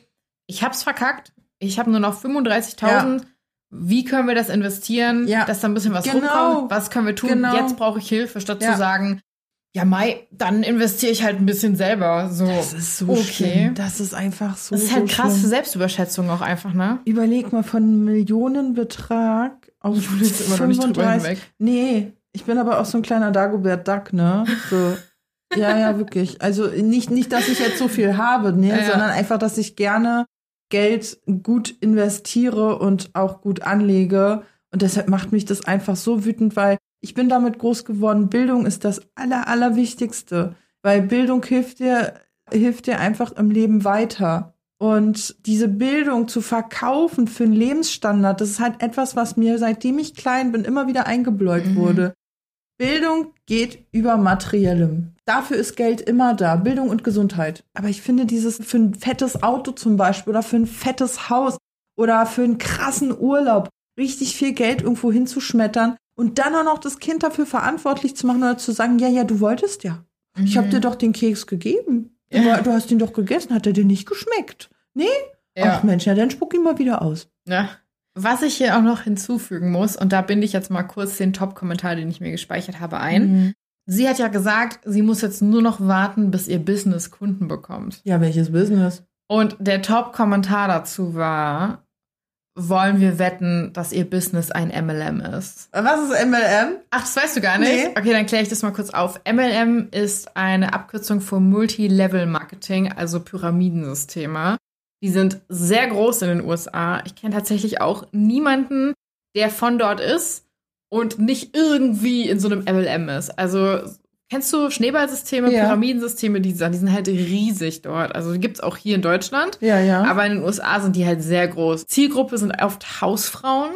ich hab's verkackt, ich habe nur noch 35.000. Wie können wir das investieren, Ja. dass da ein bisschen was Genau. rumkommt? Was können wir tun? Genau. Jetzt brauche ich Hilfe, statt Ja. zu sagen, ja, Mai, dann investiere ich halt ein bisschen selber. So, Das ist so okay. schlimm. Das ist einfach so. Das ist halt so krasse schlimm. Selbstüberschätzung auch einfach, ne? Überleg mal von Millionenbetrag auf Jule ist immer noch nicht drüber 35. hinweg. Nee, ich bin aber auch so ein kleiner Dagobert Duck, ne? So. Ja, ja, wirklich. Also nicht, nicht, dass ich jetzt so viel habe, ne, Ja, ja. sondern einfach, dass ich gerne Geld gut investiere und auch gut anlege. Und deshalb macht mich das einfach so wütend, weil ich bin damit groß geworden. Bildung ist das aller, allerwichtigste. Weil Bildung hilft dir, hilft dir einfach im Leben weiter. Und diese Bildung zu verkaufen für einen Lebensstandard, das ist halt etwas, was mir, seitdem ich klein bin, immer wieder eingebläut Mhm. wurde. Bildung geht über Materiellem. Dafür ist Geld immer da. Bildung und Gesundheit. Aber ich finde dieses für ein fettes Auto zum Beispiel oder für ein fettes Haus oder für einen krassen Urlaub richtig viel Geld irgendwo hinzuschmettern und dann auch noch das Kind dafür verantwortlich zu machen oder zu sagen, ja, ja, du wolltest ja. Ich habe dir doch den Keks gegeben. Du, Mhm. Ja. du hast ihn doch gegessen. Hat er dir nicht geschmeckt? Nee? Ja. Ach Mensch, ja, dann spuck ihn mal wieder aus. Ja. Was ich hier auch noch hinzufügen muss, und da binde ich jetzt mal kurz den Top-Kommentar, den ich mir gespeichert habe, ein. Mhm. Sie hat ja gesagt, sie muss jetzt nur noch warten, bis ihr Business Kunden bekommt. Ja, welches Business? Und der Top-Kommentar dazu war, wollen wir wetten, dass ihr Business ein MLM ist? Was ist MLM? Ach, das weißt du gar nicht? Nee. Okay, dann kläre ich das mal kurz auf. MLM ist eine Abkürzung für Multi-Level-Marketing, also Pyramidensysteme. Die sind sehr groß in den USA. Ich kenne tatsächlich auch niemanden, der von dort ist und nicht irgendwie in so einem MLM ist. Also kennst du Schneeballsysteme, Ja. Pyramidensysteme, die, sind- die sind halt riesig dort. Also die gibt's auch hier in Deutschland. Ja, ja. Aber in den USA sind die halt sehr groß. Zielgruppe sind oft Hausfrauen.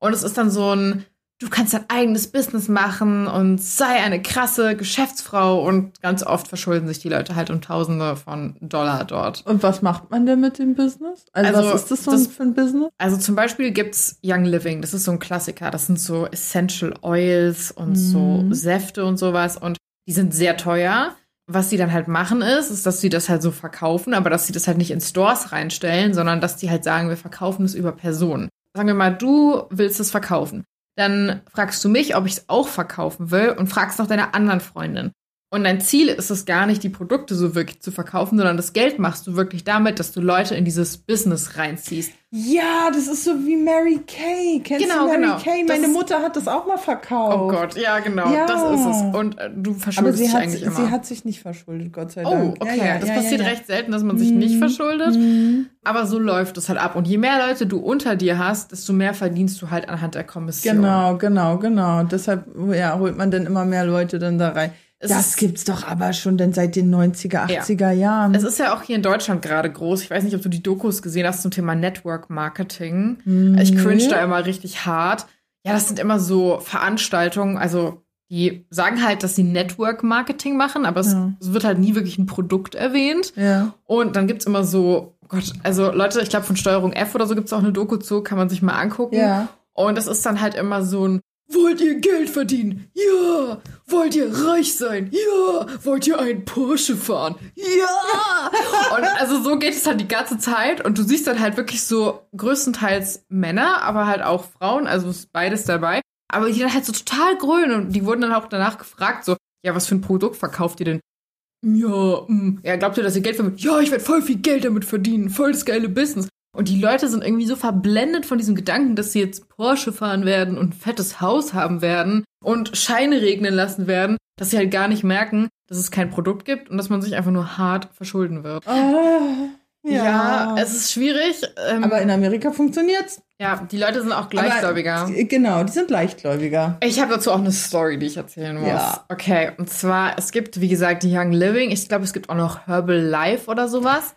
Und es ist dann so ein, du kannst dein eigenes Business machen und sei eine krasse Geschäftsfrau. Und ganz oft verschulden sich die Leute halt um Tausende von Dollar dort. Und was macht man denn mit dem Business? Also, Also, was ist das so das- für ein Business? Also zum Beispiel gibt's Young Living. Das ist so ein Klassiker. Das sind so Essential Oils und so Mhm. Säfte und sowas. Und die sind sehr teuer. Was sie dann halt machen ist, ist, dass sie das halt so verkaufen, aber dass sie das halt nicht in Stores reinstellen, sondern dass die halt sagen, wir verkaufen das über Personen. Sagen wir mal, du willst es verkaufen. Dann fragst du mich, ob ich es auch verkaufen will und fragst noch deine anderen Freundin. Und dein Ziel ist es gar nicht, die Produkte so wirklich zu verkaufen, sondern das Geld machst du wirklich damit, dass du Leute in dieses Business reinziehst. Ja, das ist so wie Mary Kay. Kennst Genau, du Mary genau. Kay? Das Meine ist- Mutter hat das auch mal verkauft. Oh Gott, ja, genau, Ja. das ist es. Und äh, du verschuldest sie dich hat, eigentlich sie immer. hat sich nicht verschuldet, Gott sei oh, Dank. okay. Ja, ja, das passiert recht selten, dass man sich nicht Mhm. verschuldet. Mhm. Aber so läuft es halt ab. Und je mehr Leute du unter dir hast, desto mehr verdienst du halt anhand der Kommission. Genau, genau, genau. Deshalb ja, holt man dann immer mehr Leute dann da rein. Es Das ist, gibt's doch aber schon denn seit den 90er, 80er Jahren. es ist ja auch hier in Deutschland gerade groß. Ich weiß nicht, ob du die Dokus gesehen hast zum Thema Network Marketing. Ich cringe da immer richtig hart. Ja, das sind immer so Veranstaltungen, also die sagen halt, dass sie Network Marketing machen, aber es, Ja. es wird halt nie wirklich ein Produkt erwähnt. Ja. Und dann gibt's immer so, oh Gott, also Leute, ich glaube von Steuerung F oder so gibt's auch eine Doku zu, kann man sich mal angucken. Ja. Und es ist dann halt immer so ein, wollt ihr Geld verdienen? Ja. Wollt ihr reich sein? Ja. Wollt ihr einen Porsche fahren? Ja. und also so geht es halt die ganze Zeit. Und du siehst dann halt wirklich so größtenteils Männer, aber halt auch Frauen, also ist beides dabei. Aber die dann halt so total grün und die wurden dann auch danach gefragt, so, ja, was für ein Produkt verkauft ihr denn? Ja, mm, ja, glaubt ihr, dass ihr Geld verdienen? Ja, ich werde voll viel Geld damit verdienen, voll das geile Business. Und die Leute sind irgendwie so verblendet von diesem Gedanken, dass sie jetzt Porsche fahren werden und ein fettes Haus haben werden und Scheine regnen lassen werden, dass sie halt gar nicht merken, dass es kein Produkt gibt und dass man sich einfach nur hart verschulden wird. Ah, Ja, es ist schwierig. Ähm, aber in Amerika funktioniert's. ja, die Leute sind auch Gleichgläubiger. Aber, genau, die sind leichtgläubiger. Ich habe dazu auch eine Story, die ich erzählen muss. Ja. Okay, und zwar, es gibt, wie gesagt, die Young Living. Ich glaube, es gibt auch noch Herbal Life oder sowas.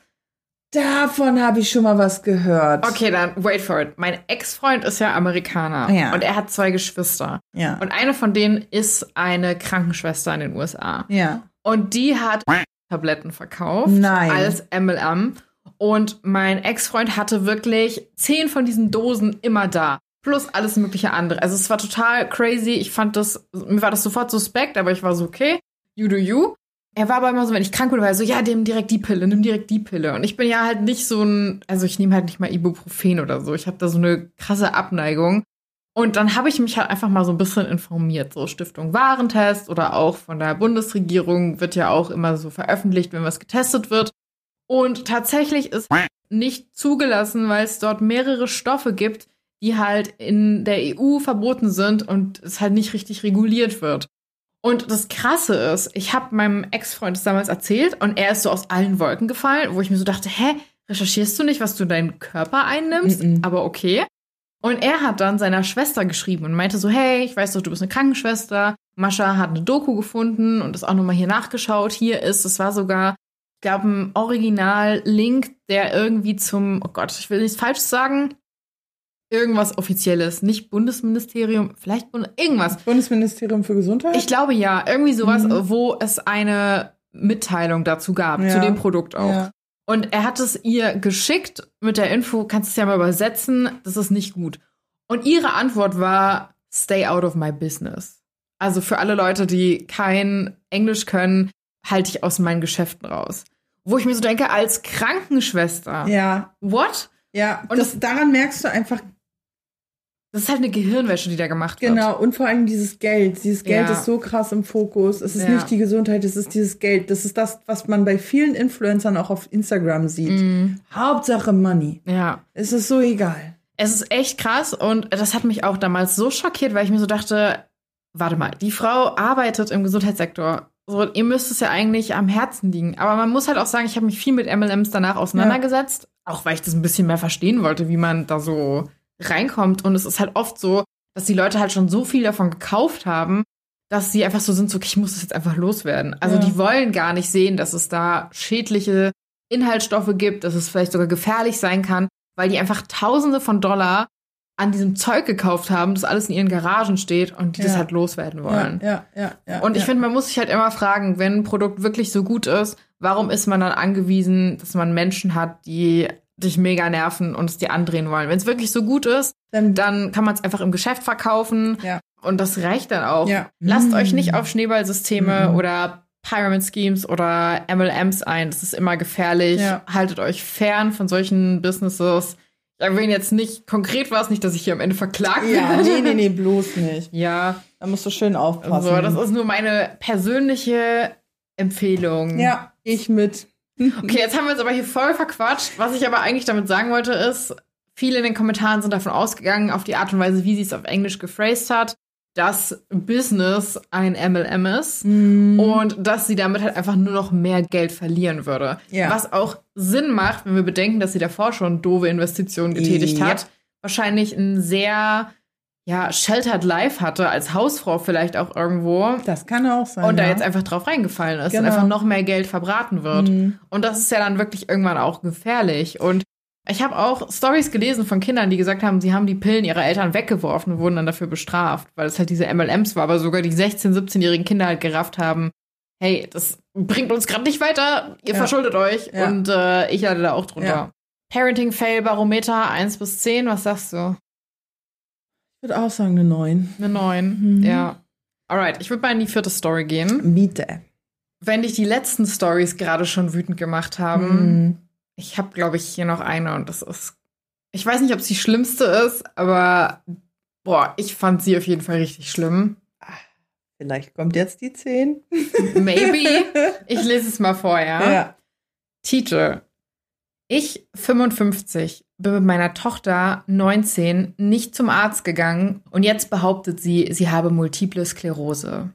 Davon habe ich schon mal was gehört. Okay, dann wait for it. Mein Ex-Freund ist ja Amerikaner Ja. und er hat zwei Geschwister. Ja. Und eine von denen ist eine Krankenschwester in den USA. ja. Und die hat Tabletten verkauft Nein. als MLM. Und mein Ex-Freund hatte wirklich zehn von diesen Dosen immer da. Plus alles mögliche andere. Also es war total crazy. Ich fand das, mir war das sofort suspekt, aber ich war so, okay, you do you. Er war aber immer so, wenn ich krank wurde, war er so, ja, nimm direkt die Pille, nimm direkt die Pille. Und ich bin ja halt nicht so ein, also ich nehme halt nicht mal Ibuprofen oder so. Ich habe da so eine krasse Abneigung. Und dann habe ich mich halt einfach mal so ein bisschen informiert. So Stiftung Warentest oder auch von der Bundesregierung wird ja auch immer so veröffentlicht, wenn was getestet wird. Und tatsächlich ist nicht zugelassen, weil es dort mehrere Stoffe gibt, die halt in der EU verboten sind und es halt nicht richtig reguliert wird. Und das Krasse ist, ich habe meinem Ex-Freund das damals erzählt und er ist so aus allen Wolken gefallen, wo ich mir so dachte, hä, recherchierst du nicht, was du in deinen Körper einnimmst? Mhm. Aber okay. Und er hat dann seiner Schwester geschrieben und meinte so, hey, ich weiß doch, du bist eine Krankenschwester. Mascha hat eine Doku gefunden und ist auch nochmal hier nachgeschaut. Hier ist, es war sogar, ich glaube, ein Original-Link, der irgendwie zum, oh Gott, ich will nichts Falsches sagen, irgendwas Offizielles, nicht Bundesministerium, vielleicht Bund irgendwas. Bundesministerium für Gesundheit? Ich glaube ja, irgendwie sowas, Mhm. wo es eine Mitteilung dazu gab, Ja. zu dem Produkt auch. Ja. Und er hat es ihr geschickt mit der Info, kannst es ja mal übersetzen, das ist nicht gut. Und ihre Antwort war, stay out of my business. Also für alle Leute, die kein Englisch können, halte ich aus meinen Geschäften raus. Wo ich mir so denke, als Krankenschwester, ja. what? Ja, Und das, daran merkst du einfach Das ist halt eine Gehirnwäsche, die da gemacht wird. genau und vor allem dieses Geld. Dieses Geld Ja. ist so krass im Fokus. Es ist Ja. nicht die Gesundheit, es ist dieses Geld. Das ist das, was man bei vielen Influencern auch auf Instagram sieht. Mhm. Hauptsache Money. Ja. Es ist so egal. Es ist echt krass und das hat mich auch damals so schockiert, weil ich mir so dachte, warte mal, die Frau arbeitet im Gesundheitssektor. So, ihr müsst es ja eigentlich am Herzen liegen. Aber man muss halt auch sagen, ich habe mich viel mit MLMs danach auseinandergesetzt, auch weil ich das ein bisschen mehr verstehen wollte, wie man da so reinkommt. Und es ist halt oft so, dass die Leute halt schon so viel davon gekauft haben, dass sie einfach so sind, so, ich muss das jetzt einfach loswerden. Also Ja. die wollen gar nicht sehen, dass es da schädliche Inhaltsstoffe gibt, dass es vielleicht sogar gefährlich sein kann, weil die einfach Tausende von Dollar an diesem Zeug gekauft haben, das alles in ihren Garagen steht und die das Ja. halt loswerden wollen. Ja, ja, ja. ja Und ich ja. finde, man muss sich halt immer fragen, wenn ein Produkt wirklich so gut ist, warum ist man dann angewiesen, dass man Menschen hat, die dich mega nerven und es dir andrehen wollen? Wenn es wirklich so gut ist, dann, dann kann man es einfach im Geschäft verkaufen Ja. und das reicht dann auch. Ja. Lasst Mm. euch nicht auf Schneeballsysteme Mhm. oder Pyramid Schemes oder MLMs ein. Das ist immer gefährlich. Ja. Haltet euch fern von solchen Businesses. Ich erwähne jetzt nicht konkret was, nicht, dass ich hier am Ende verklagt ja, werde. nee, nee, nee, bloß nicht. Ja, Da musst du schön aufpassen. also das ist nur meine persönliche Empfehlung. ja, ich mit. Okay, jetzt haben wir uns aber hier voll verquatscht. Was ich aber eigentlich damit sagen wollte, ist, viele in den Kommentaren sind davon ausgegangen, auf die Art und Weise, wie sie es auf Englisch gephrased hat, dass Business ein MLM ist Mhm. und dass sie damit halt einfach nur noch mehr Geld verlieren würde. Ja. Was auch Sinn macht, wenn wir bedenken, dass sie davor schon doofe Investitionen getätigt Ja. hat. Wahrscheinlich ein sehr ja, Sheltered Life hatte, als Hausfrau vielleicht auch irgendwo. Das kann auch sein. Und da ja. jetzt einfach drauf reingefallen ist Genau. und einfach noch mehr Geld verbraten wird. Mhm. Und das ist ja dann wirklich irgendwann auch gefährlich. Und ich habe auch Stories gelesen von Kindern, die gesagt haben, sie haben die Pillen ihrer Eltern weggeworfen und wurden dann dafür bestraft, weil es halt diese MLMs war, aber sogar die 16-, 17-jährigen Kinder halt gerafft haben, hey, das bringt uns gerade nicht weiter, ihr Ja. verschuldet euch. Ja. Und äh, ich hatte da auch drunter. Parenting Fail Barometer 1 bis 10, was sagst du? Ich würde auch sagen eine 9. Eine 9. Mhm. Ja. Alright, ich würde mal in die vierte Story gehen. Bitte. Wenn dich die letzten Stories gerade schon wütend gemacht haben, Mhm. ich habe, glaube ich, hier noch eine und das ist. Ich weiß nicht, ob es die schlimmste ist, aber boah, ich fand sie auf jeden Fall richtig schlimm. Vielleicht kommt jetzt die 10. Maybe. Ich lese es mal vor, ja? ja. Titel. Ich, 55, bin mit meiner Tochter, 19, nicht zum Arzt gegangen und jetzt behauptet sie, sie habe multiple Sklerose.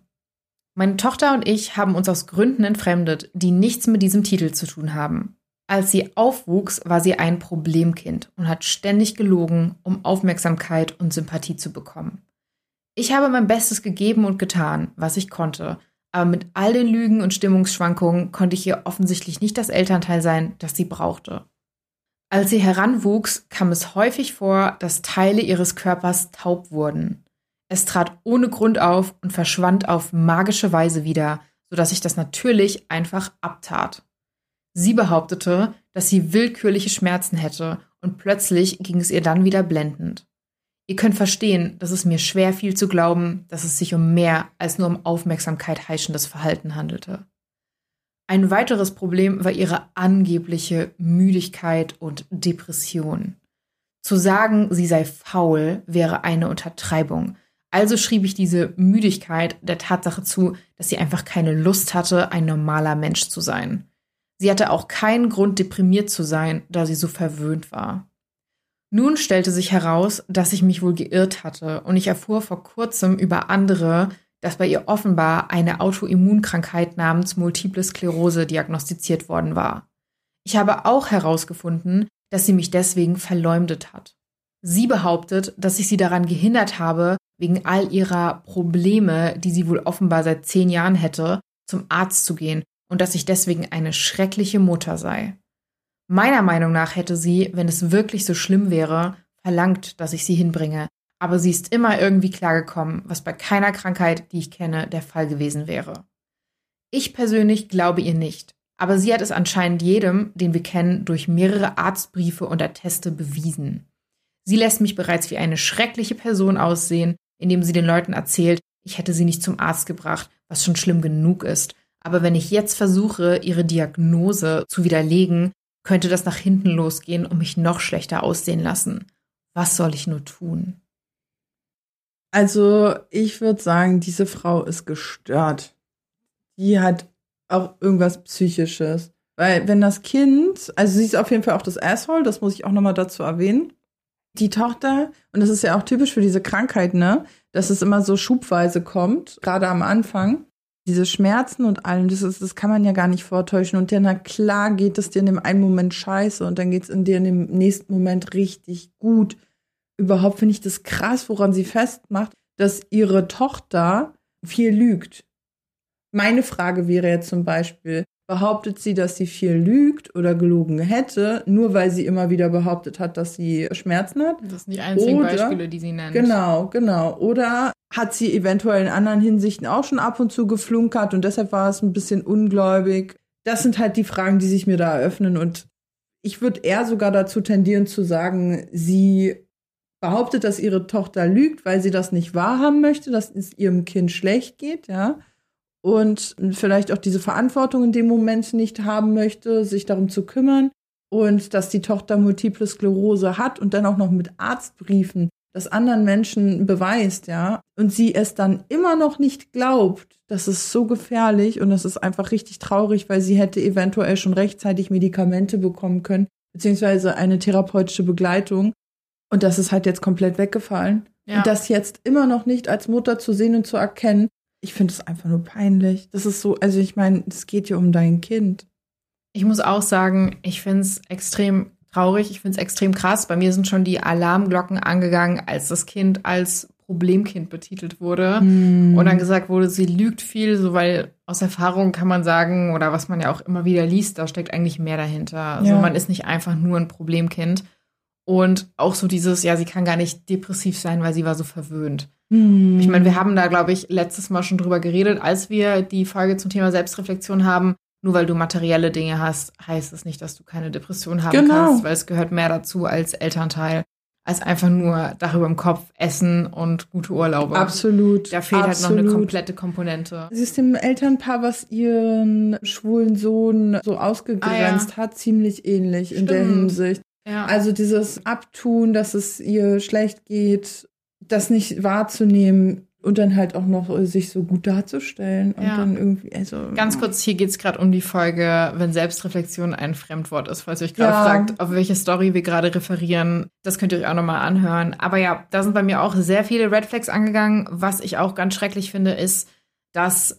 Meine Tochter und ich haben uns aus Gründen entfremdet, die nichts mit diesem Titel zu tun haben. Als sie aufwuchs, war sie ein Problemkind und hat ständig gelogen, um Aufmerksamkeit und Sympathie zu bekommen. Ich habe mein Bestes gegeben und getan, was ich konnte, aber mit all den Lügen und Stimmungsschwankungen konnte ich ihr offensichtlich nicht das Elternteil sein, das sie brauchte. Als sie heranwuchs, kam es häufig vor, dass Teile ihres Körpers taub wurden. Es trat ohne Grund auf und verschwand auf magische Weise wieder, sodass ich das natürlich einfach abtat. Sie behauptete, dass sie willkürliche Schmerzen hätte und plötzlich ging es ihr dann wieder blendend. Ihr könnt verstehen, dass es mir schwer fiel zu glauben, dass es sich um mehr als nur um Aufmerksamkeit heischendes Verhalten handelte. Ein weiteres Problem war ihre angebliche Müdigkeit und Depression. Zu sagen, sie sei faul, wäre eine Untertreibung. Also schrieb ich diese Müdigkeit der Tatsache zu, dass sie einfach keine Lust hatte, ein normaler Mensch zu sein. Sie hatte auch keinen Grund, deprimiert zu sein, da sie so verwöhnt war. Nun stellte sich heraus, dass ich mich wohl geirrt hatte und ich erfuhr vor kurzem über andere, dass bei ihr offenbar eine Autoimmunkrankheit namens Multiple Sklerose diagnostiziert worden war. Ich habe auch herausgefunden, dass sie mich deswegen verleumdet hat. Sie behauptet, dass ich sie daran gehindert habe, wegen all ihrer Probleme, die sie wohl offenbar seit zehn Jahren hätte, zum Arzt zu gehen und dass ich deswegen eine schreckliche Mutter sei. Meiner Meinung nach hätte sie, wenn es wirklich so schlimm wäre, verlangt, dass ich sie hinbringe, aber sie ist immer irgendwie klargekommen, was bei keiner Krankheit, die ich kenne, der Fall gewesen wäre. Ich persönlich glaube ihr nicht, aber sie hat es anscheinend jedem, den wir kennen, durch mehrere Arztbriefe und Atteste bewiesen. Sie lässt mich bereits wie eine schreckliche Person aussehen, indem sie den Leuten erzählt, ich hätte sie nicht zum Arzt gebracht, was schon schlimm genug ist. Aber wenn ich jetzt versuche, ihre Diagnose zu widerlegen, könnte das nach hinten losgehen und mich noch schlechter aussehen lassen. Was soll ich nur tun? Also, ich würde sagen, diese Frau ist gestört. Die hat auch irgendwas Psychisches. Weil, wenn das Kind, also sie ist auf jeden Fall auch das Asshole, das muss ich auch nochmal dazu erwähnen. Die Tochter, und das ist ja auch typisch für diese Krankheit, ne, dass es immer so schubweise kommt, gerade am Anfang. Diese Schmerzen und allem, das, ist, das kann man ja gar nicht vortäuschen. Und ja, na klar geht es dir in dem einen Moment scheiße und dann geht es in dir in dem nächsten Moment richtig gut. Überhaupt finde ich das krass, woran sie festmacht, dass ihre Tochter viel lügt. Meine Frage wäre jetzt zum Beispiel, behauptet sie, dass sie viel lügt oder gelogen hätte, nur weil sie immer wieder behauptet hat, dass sie Schmerzen hat? Das sind die einzigen Oder- Beispiele, die sie nennt. Genau, genau. Oder hat sie eventuell in anderen Hinsichten auch schon ab und zu geflunkert und deshalb war es ein bisschen ungläubig? Das sind halt die Fragen, die sich mir da eröffnen und ich würde eher sogar dazu tendieren zu sagen, sie behauptet, dass ihre Tochter lügt, weil sie das nicht wahrhaben möchte, dass es ihrem Kind schlecht geht, ja. Und vielleicht auch diese Verantwortung in dem Moment nicht haben möchte, sich darum zu kümmern. Und dass die Tochter Multiple Sklerose hat und dann auch noch mit Arztbriefen das anderen Menschen beweist, ja. Und sie es dann immer noch nicht glaubt, das ist so gefährlich und das ist einfach richtig traurig, weil sie hätte eventuell schon rechtzeitig Medikamente bekommen können, beziehungsweise eine therapeutische Begleitung. Und das ist halt jetzt komplett weggefallen. Ja. Und das jetzt immer noch nicht als Mutter zu sehen und zu erkennen, ich finde es einfach nur peinlich. Das ist so, also ich meine, es geht ja um dein Kind. Ich muss auch sagen, ich finde es extrem traurig, ich finde es extrem krass. Bei mir sind schon die Alarmglocken angegangen, als das Kind als Problemkind betitelt wurde mm. und dann gesagt wurde, sie lügt viel, so weil aus Erfahrung kann man sagen oder was man ja auch immer wieder liest, da steckt eigentlich mehr dahinter. Also ja. man ist nicht einfach nur ein Problemkind und auch so dieses, ja, sie kann gar nicht depressiv sein, weil sie war so verwöhnt. Mm. Ich meine, wir haben da, glaube ich, letztes Mal schon drüber geredet, als wir die Folge zum Thema Selbstreflexion haben. Nur weil du materielle Dinge hast, heißt es nicht, dass du keine Depression haben genau. kannst, weil es gehört mehr dazu als Elternteil als einfach nur darüber im Kopf essen und gute Urlaube. Absolut. Da fehlt Absolut. halt noch eine komplette Komponente. Es ist dem Elternpaar, was ihren schwulen Sohn so ausgegrenzt ah, ja. hat, ziemlich ähnlich Stimmt. in der Hinsicht. Ja. Also dieses Abtun, dass es ihr schlecht geht, das nicht wahrzunehmen, und dann halt auch noch äh, sich so gut darzustellen und ja. dann irgendwie, also. Ganz kurz, hier geht es gerade um die Folge, wenn Selbstreflexion ein Fremdwort ist, falls ihr euch gerade ja. fragt, auf welche Story wir gerade referieren. Das könnt ihr euch auch nochmal anhören. Aber ja, da sind bei mir auch sehr viele Red Flags angegangen. Was ich auch ganz schrecklich finde, ist, dass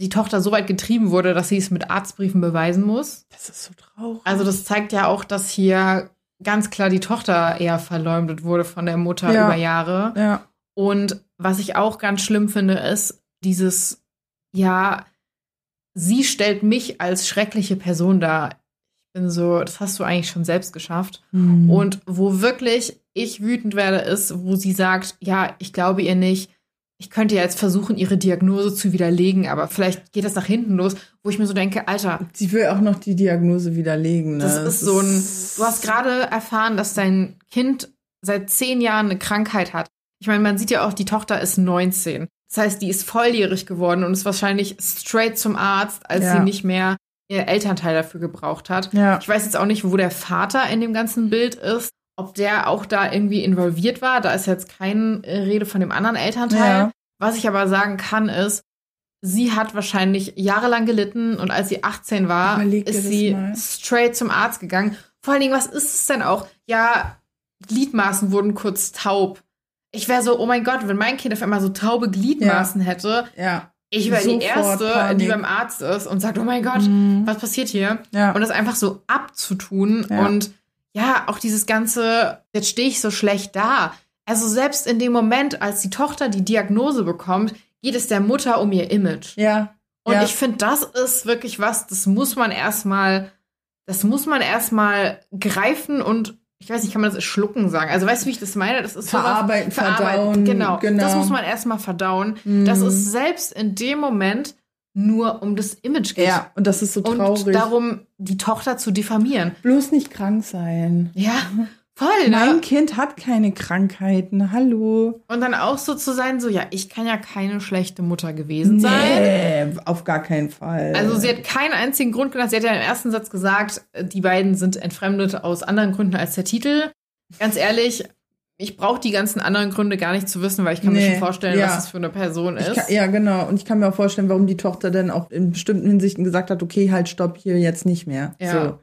die Tochter so weit getrieben wurde, dass sie es mit Arztbriefen beweisen muss. Das ist so traurig. Also das zeigt ja auch, dass hier ganz klar die Tochter eher verleumdet wurde von der Mutter ja. über Jahre. Ja. Und was ich auch ganz schlimm finde, ist dieses, ja, sie stellt mich als schreckliche Person dar. Ich bin so, das hast du eigentlich schon selbst geschafft. Mhm. Und wo wirklich ich wütend werde, ist, wo sie sagt, ja, ich glaube ihr nicht. Ich könnte ja jetzt versuchen, ihre Diagnose zu widerlegen, aber vielleicht geht das nach hinten los, wo ich mir so denke, Alter. Sie will auch noch die Diagnose widerlegen. Ne? Das, das ist so ein. Du hast gerade erfahren, dass dein Kind seit zehn Jahren eine Krankheit hat. Ich meine, man sieht ja auch, die Tochter ist 19. Das heißt, die ist volljährig geworden und ist wahrscheinlich straight zum Arzt, als ja. sie nicht mehr ihr Elternteil dafür gebraucht hat. Ja. Ich weiß jetzt auch nicht, wo der Vater in dem ganzen Bild ist, ob der auch da irgendwie involviert war. Da ist jetzt keine Rede von dem anderen Elternteil. Ja. Was ich aber sagen kann, ist, sie hat wahrscheinlich jahrelang gelitten und als sie 18 war, ist sie mal. straight zum Arzt gegangen. Vor allen Dingen, was ist es denn auch? Ja, Gliedmaßen wurden kurz taub ich wäre so, oh mein Gott, wenn mein Kind auf einmal so taube Gliedmaßen ja. hätte, ja. ich wäre die Erste, Panik. die beim Arzt ist und sagt, oh mein Gott, mhm. was passiert hier? Ja. Und das einfach so abzutun und ja, auch dieses ganze, jetzt stehe ich so schlecht da. Also selbst in dem Moment, als die Tochter die Diagnose bekommt, geht es der Mutter um ihr Image. Ja. Und ich finde, das ist wirklich was, das muss man erstmal, das muss man erstmal greifen und ich weiß nicht, kann man das schlucken sagen? Also weißt du, wie ich das meine? Das ist verarbeiten, sowas, verdauen. Genau, genau. Das muss man erstmal verdauen. Mhm. Dass es selbst in dem Moment nur um das Image geht. Ja, und das ist so traurig. Und darum, die Tochter zu diffamieren. Bloß nicht krank sein. Ja. Voll, ne? Mein Kind hat keine Krankheiten. Hallo. Und dann auch so zu sein, so, ja, ich kann ja keine schlechte Mutter gewesen sein. Nee, auf gar keinen Fall. Also sie hat keinen einzigen Grund genannt. Sie hat ja im ersten Satz gesagt, die beiden sind entfremdet aus anderen Gründen als der Titel. Ganz ehrlich, ich brauche die ganzen anderen Gründe gar nicht zu wissen, weil ich kann nee, mir schon vorstellen, ja. was das für eine Person ist. Kann, ja, genau. Und ich kann mir auch vorstellen, warum die Tochter dann auch in bestimmten Hinsichten gesagt hat, okay, halt, stopp, hier jetzt nicht mehr. Ja. So.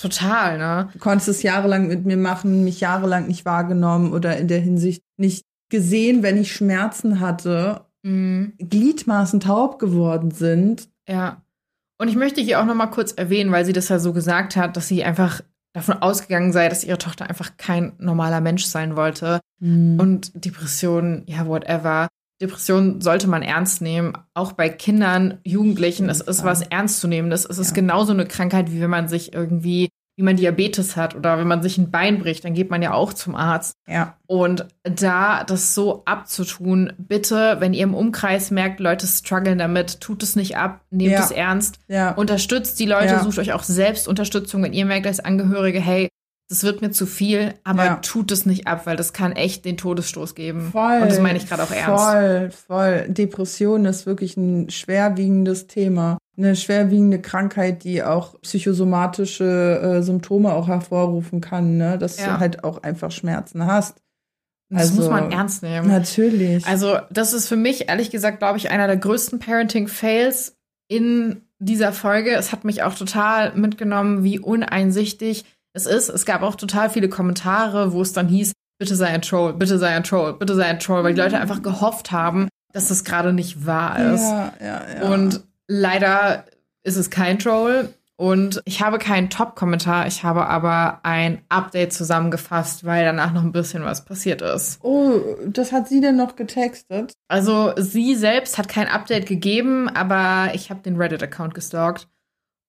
Total, ne? Du konntest es jahrelang mit mir machen, mich jahrelang nicht wahrgenommen oder in der Hinsicht nicht gesehen, wenn ich Schmerzen hatte, mhm. Gliedmaßen taub geworden sind. Ja. Und ich möchte hier auch noch mal kurz erwähnen, weil sie das ja so gesagt hat, dass sie einfach davon ausgegangen sei, dass ihre Tochter einfach kein normaler Mensch sein wollte. Mhm. Und Depressionen, ja, whatever. Depression sollte man ernst nehmen, auch bei Kindern, Jugendlichen. Es ist was Ernstzunehmendes. Es ist ja. genauso eine Krankheit, wie wenn man sich irgendwie, wie man Diabetes hat oder wenn man sich ein Bein bricht, dann geht man ja auch zum Arzt. Ja. Und da das so abzutun, bitte, wenn ihr im Umkreis merkt, Leute strugglen damit, tut es nicht ab, nehmt ja. es ernst, ja. unterstützt die Leute, sucht euch auch selbst Unterstützung, wenn ihr merkt als Angehörige, hey, das wird mir zu viel, aber ja. tut es nicht ab, weil das kann echt den Todesstoß geben. Voll. Und das meine ich gerade auch ernst. Voll, voll. Depression ist wirklich ein schwerwiegendes Thema. Eine schwerwiegende Krankheit, die auch psychosomatische äh, Symptome auch hervorrufen kann, ne? dass ja. du halt auch einfach Schmerzen hast. Das also, muss man ernst nehmen. Natürlich. Also, das ist für mich, ehrlich gesagt, glaube ich, einer der größten Parenting-Fails in dieser Folge. Es hat mich auch total mitgenommen, wie uneinsichtig es ist. Es gab auch total viele Kommentare, wo es dann hieß, bitte sei ein Troll, bitte sei ein Troll, bitte sei ein Troll, weil die Leute mhm. einfach gehofft haben, dass das gerade nicht wahr ist. Ja, ja, ja. Und leider ist es kein Troll. Und ich habe keinen Top-Kommentar, ich habe aber ein Update zusammengefasst, weil danach noch ein bisschen was passiert ist. Oh, das hat sie denn noch getextet? Also sie selbst hat kein Update gegeben, aber ich habe den Reddit-Account gestalkt.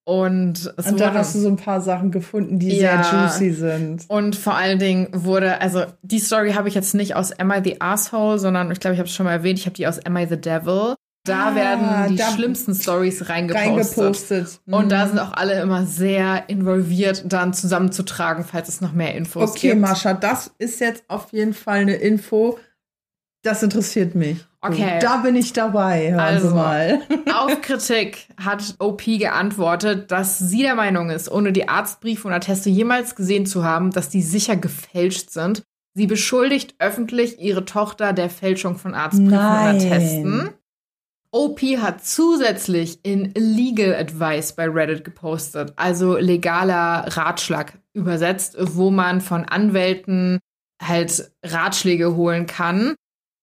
Und, es Und da hast du so ein paar Sachen gefunden, die Ja. sehr juicy sind. Und vor allen Dingen wurde, also die Story habe ich jetzt nicht aus Am I the Asshole, sondern ich glaube, ich habe es schon mal erwähnt, ich habe die aus Am I the Devil. Da Ah, werden die da- schlimmsten Stories reingepostet. Reingepostet. Und da Mhm. sind auch alle immer sehr involviert, dann zusammenzutragen, falls es noch mehr Infos Okay, gibt. Mascha, das ist jetzt auf jeden Fall eine Info. Das interessiert mich. Okay. Da bin ich dabei, hören Also. Sie mal. Auf Kritik hat OP geantwortet, dass sie der Meinung ist, ohne die Arztbriefe und Atteste jemals gesehen zu haben, dass die sicher gefälscht sind. Sie beschuldigt öffentlich ihre Tochter der Fälschung von Arztbriefen Nein. und Attesten. OP hat zusätzlich in Legal Advice bei Reddit gepostet, also legaler Ratschlag übersetzt, wo man von Anwälten halt Ratschläge holen kann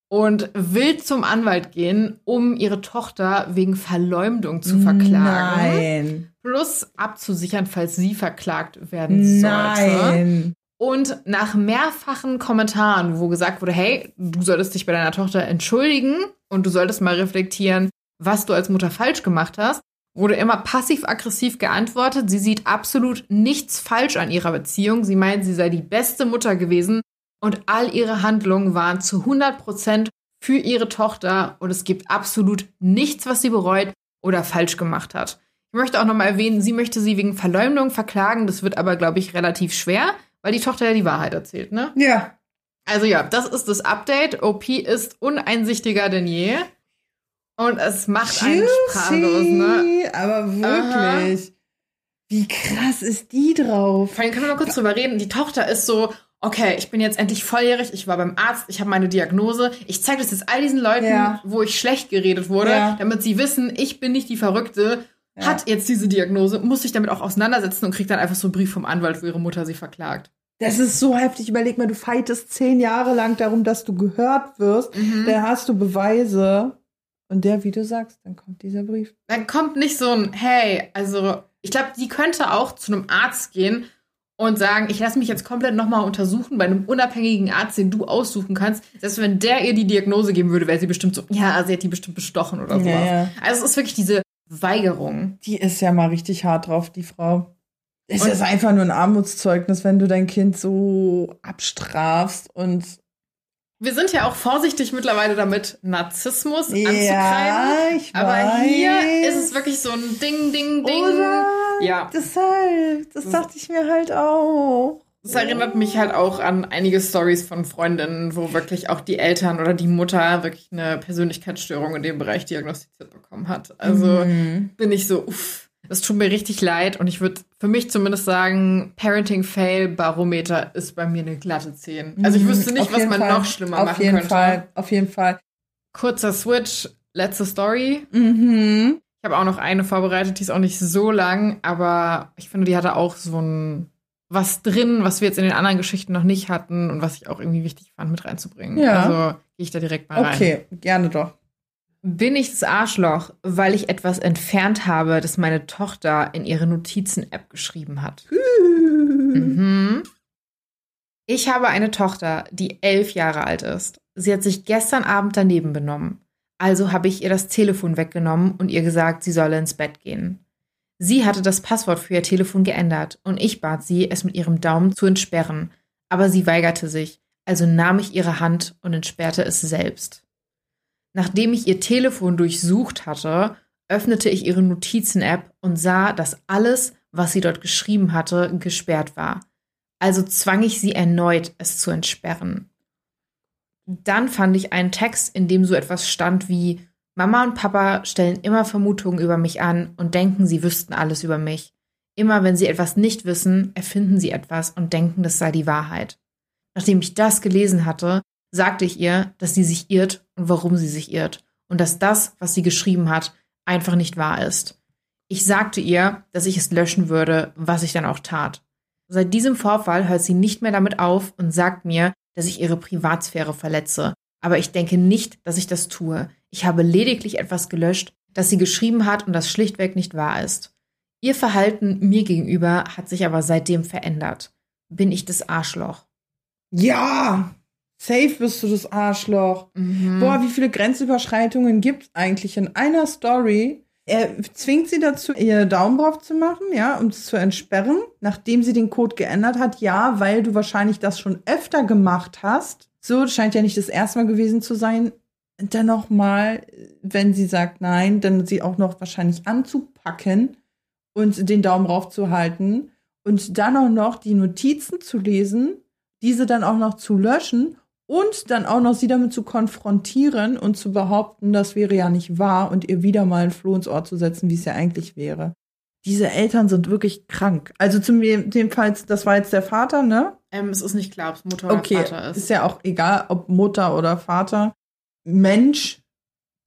und will zum Anwalt gehen, um ihre Tochter wegen Verleumdung zu verklagen. Nein. Plus abzusichern, falls sie verklagt werden sollte. Nein. Und nach mehrfachen Kommentaren, wo gesagt wurde, hey, du solltest dich bei deiner Tochter entschuldigen und du solltest mal reflektieren, was du als Mutter falsch gemacht hast, wurde immer passiv-aggressiv geantwortet. Sie sieht absolut nichts falsch an ihrer Beziehung. Sie meint, sie sei die beste Mutter gewesen und all ihre Handlungen waren zu 100 Prozent für ihre Tochter und es gibt absolut nichts, was sie bereut oder falsch gemacht hat. Ich möchte auch nochmal erwähnen, sie möchte sie wegen Verleumdung verklagen. Das wird aber, glaube ich, relativ schwer, weil die Tochter ja die Wahrheit erzählt, ne? Ja. Also ja, das ist das Update. OP ist uneinsichtiger denn je. Und es macht einen sprachlos, ne? Juicy, Aber wirklich. Wie krass ist die drauf? Vor allem können wir mal kurz drüber reden. Die Tochter ist so, okay, ich bin jetzt endlich volljährig, ich war beim Arzt, ich habe meine Diagnose. Ich zeige das jetzt all diesen Leuten, Ja. wo ich schlecht geredet wurde, Ja. damit sie wissen, ich bin nicht die Verrückte, Ja. hat jetzt diese Diagnose, muss sich damit auch auseinandersetzen und kriegt dann einfach so einen Brief vom Anwalt, wo ihre Mutter sie verklagt. Das ist so heftig. Überleg mal, du fightest zehn Jahre lang darum, dass du gehört wirst. Mhm. Dann hast du Beweise. Und der, wie du sagst, dann kommt dieser Brief. Dann kommt nicht so ein, hey, also ich glaube, die könnte auch zu einem Arzt gehen und sagen, ich lasse mich jetzt komplett nochmal untersuchen bei einem unabhängigen Arzt, den du aussuchen kannst. Selbst wenn der ihr die Diagnose geben würde, wäre sie bestimmt so, ja, sie hat die bestimmt bestochen oder sowas. Ja, ja. Also es ist wirklich diese Weigerung. Die ist ja mal richtig hart drauf, die Frau. Es Und- ist einfach nur ein Armutszeugnis, wenn du dein Kind so abstrafst und Wir sind ja auch vorsichtig mittlerweile damit, Narzissmus ja, anzukreiden. ich Aber weiß. hier ist es wirklich so ein Ding, Ding, Ding. Oder? Ja. Deshalb, das dachte ich mir halt auch. Das erinnert mich halt auch an einige Stories von Freundinnen, wo wirklich auch die Eltern oder die Mutter wirklich eine Persönlichkeitsstörung in dem Bereich diagnostiziert bekommen hat. Also Mhm. bin ich so, uff, das tut mir richtig leid und ich würde für mich zumindest sagen, Parenting Fail Barometer ist bei mir eine glatte 10. Also ich wüsste nicht, Mhm. Was man Fall. noch schlimmer Auf machen jeden könnte. Fall, auf jeden Fall. Kurzer Switch, letzte Story. Mhm. Ich habe auch noch eine vorbereitet, die ist auch nicht so lang, aber ich finde, die hatte auch so ein was drin, was wir jetzt in den anderen Geschichten noch nicht hatten und was ich auch irgendwie wichtig fand, mit reinzubringen. Ja. Also gehe ich da direkt mal rein. Okay, gerne doch. Bin ich das Arschloch, weil ich etwas entfernt habe, das meine Tochter in ihre Notizen-App geschrieben hat? Mhm. Ich habe eine Tochter, die elf Jahre alt ist. Sie hat sich gestern Abend daneben benommen. Also habe ich ihr das Telefon weggenommen und ihr gesagt, sie solle ins Bett gehen. Sie hatte das Passwort für ihr Telefon geändert und ich bat sie, es mit ihrem Daumen zu entsperren. Aber sie weigerte sich, also nahm ich ihre Hand und entsperrte es selbst. Nachdem ich ihr Telefon durchsucht hatte, öffnete ich ihre Notizen-App und sah, dass alles, was sie dort geschrieben hatte, gesperrt war. Also zwang ich sie erneut, es zu entsperren. Dann fand ich einen Text, in dem so etwas stand wie Mama und Papa stellen immer Vermutungen über mich an und denken, sie wüssten alles über mich. Immer wenn sie etwas nicht wissen, erfinden sie etwas und denken, das sei die Wahrheit. Nachdem ich das gelesen hatte, sagte ich ihr, dass sie sich irrt und warum sie sich irrt und dass das, was sie geschrieben hat, einfach nicht wahr ist. Ich sagte ihr, dass ich es löschen würde, was ich dann auch tat. Seit diesem Vorfall hört sie nicht mehr damit auf und sagt mir, dass ich ihre Privatsphäre verletze. Aber ich denke nicht, dass ich das tue. Ich habe lediglich etwas gelöscht, das sie geschrieben hat und das schlichtweg nicht wahr ist. Ihr Verhalten mir gegenüber hat sich aber seitdem verändert. Bin ich das Arschloch? Ja, safe bist du das Arschloch. Mhm. Boah, wie viele Grenzüberschreitungen gibt es eigentlich in einer Story? Er zwingt sie dazu, ihr Daumen drauf zu machen, ja, um es zu entsperren, nachdem sie den Code geändert hat. Ja, weil du wahrscheinlich das schon öfter gemacht hast. So, scheint ja nicht das erste Mal gewesen zu sein. Dann noch mal, wenn sie sagt nein, dann sie auch noch wahrscheinlich anzupacken und den Daumen raufzuhalten und dann auch noch die Notizen zu lesen, diese dann auch noch zu löschen und dann auch noch sie damit zu konfrontieren und zu behaupten, das wäre ja nicht wahr und ihr wieder mal ein Floh ins Ohr zu setzen, wie es ja eigentlich wäre. Diese Eltern sind wirklich krank. Also zu mir, jedenfalls, das war jetzt der Vater, ne? Ähm, es ist nicht klar, ob es Mutter oder Okay, Vater ist. ist ja auch egal, ob Mutter oder Vater. Mensch,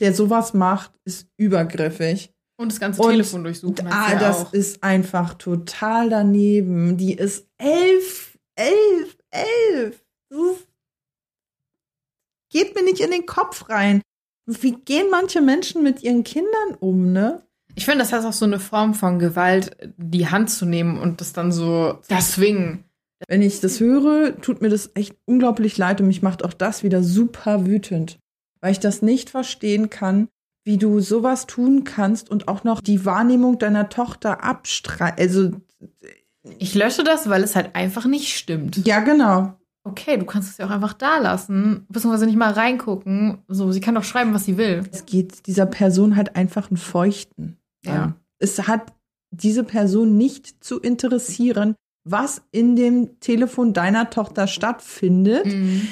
der sowas macht, ist übergriffig. Und das ganze Und- Telefon durchsuchen. Ah, ja das auch. ist einfach total daneben. Die ist elf, elf, elf. Das ist, geht mir nicht in den Kopf rein. Wie gehen manche Menschen mit ihren Kindern um, ne? Ich finde, das heißt auch so eine Form von Gewalt, die Hand zu nehmen und das dann so zu zwingen. Wenn ich das höre, tut mir das echt unglaublich leid und mich macht auch das wieder super wütend, weil ich das nicht verstehen kann, wie du sowas tun kannst und auch noch die Wahrnehmung deiner Tochter abstreiten. Also, Ich lösche das, weil es halt einfach nicht stimmt. ja, genau. Okay, du kannst es ja auch einfach da lassen, beziehungsweise nicht mal reingucken. So, sie kann doch schreiben, was sie will. Es geht dieser Person halt einfach einen Feuchten. Ja. Es hat diese Person nicht zu interessieren, was in dem Telefon deiner Tochter stattfindet. Mhm.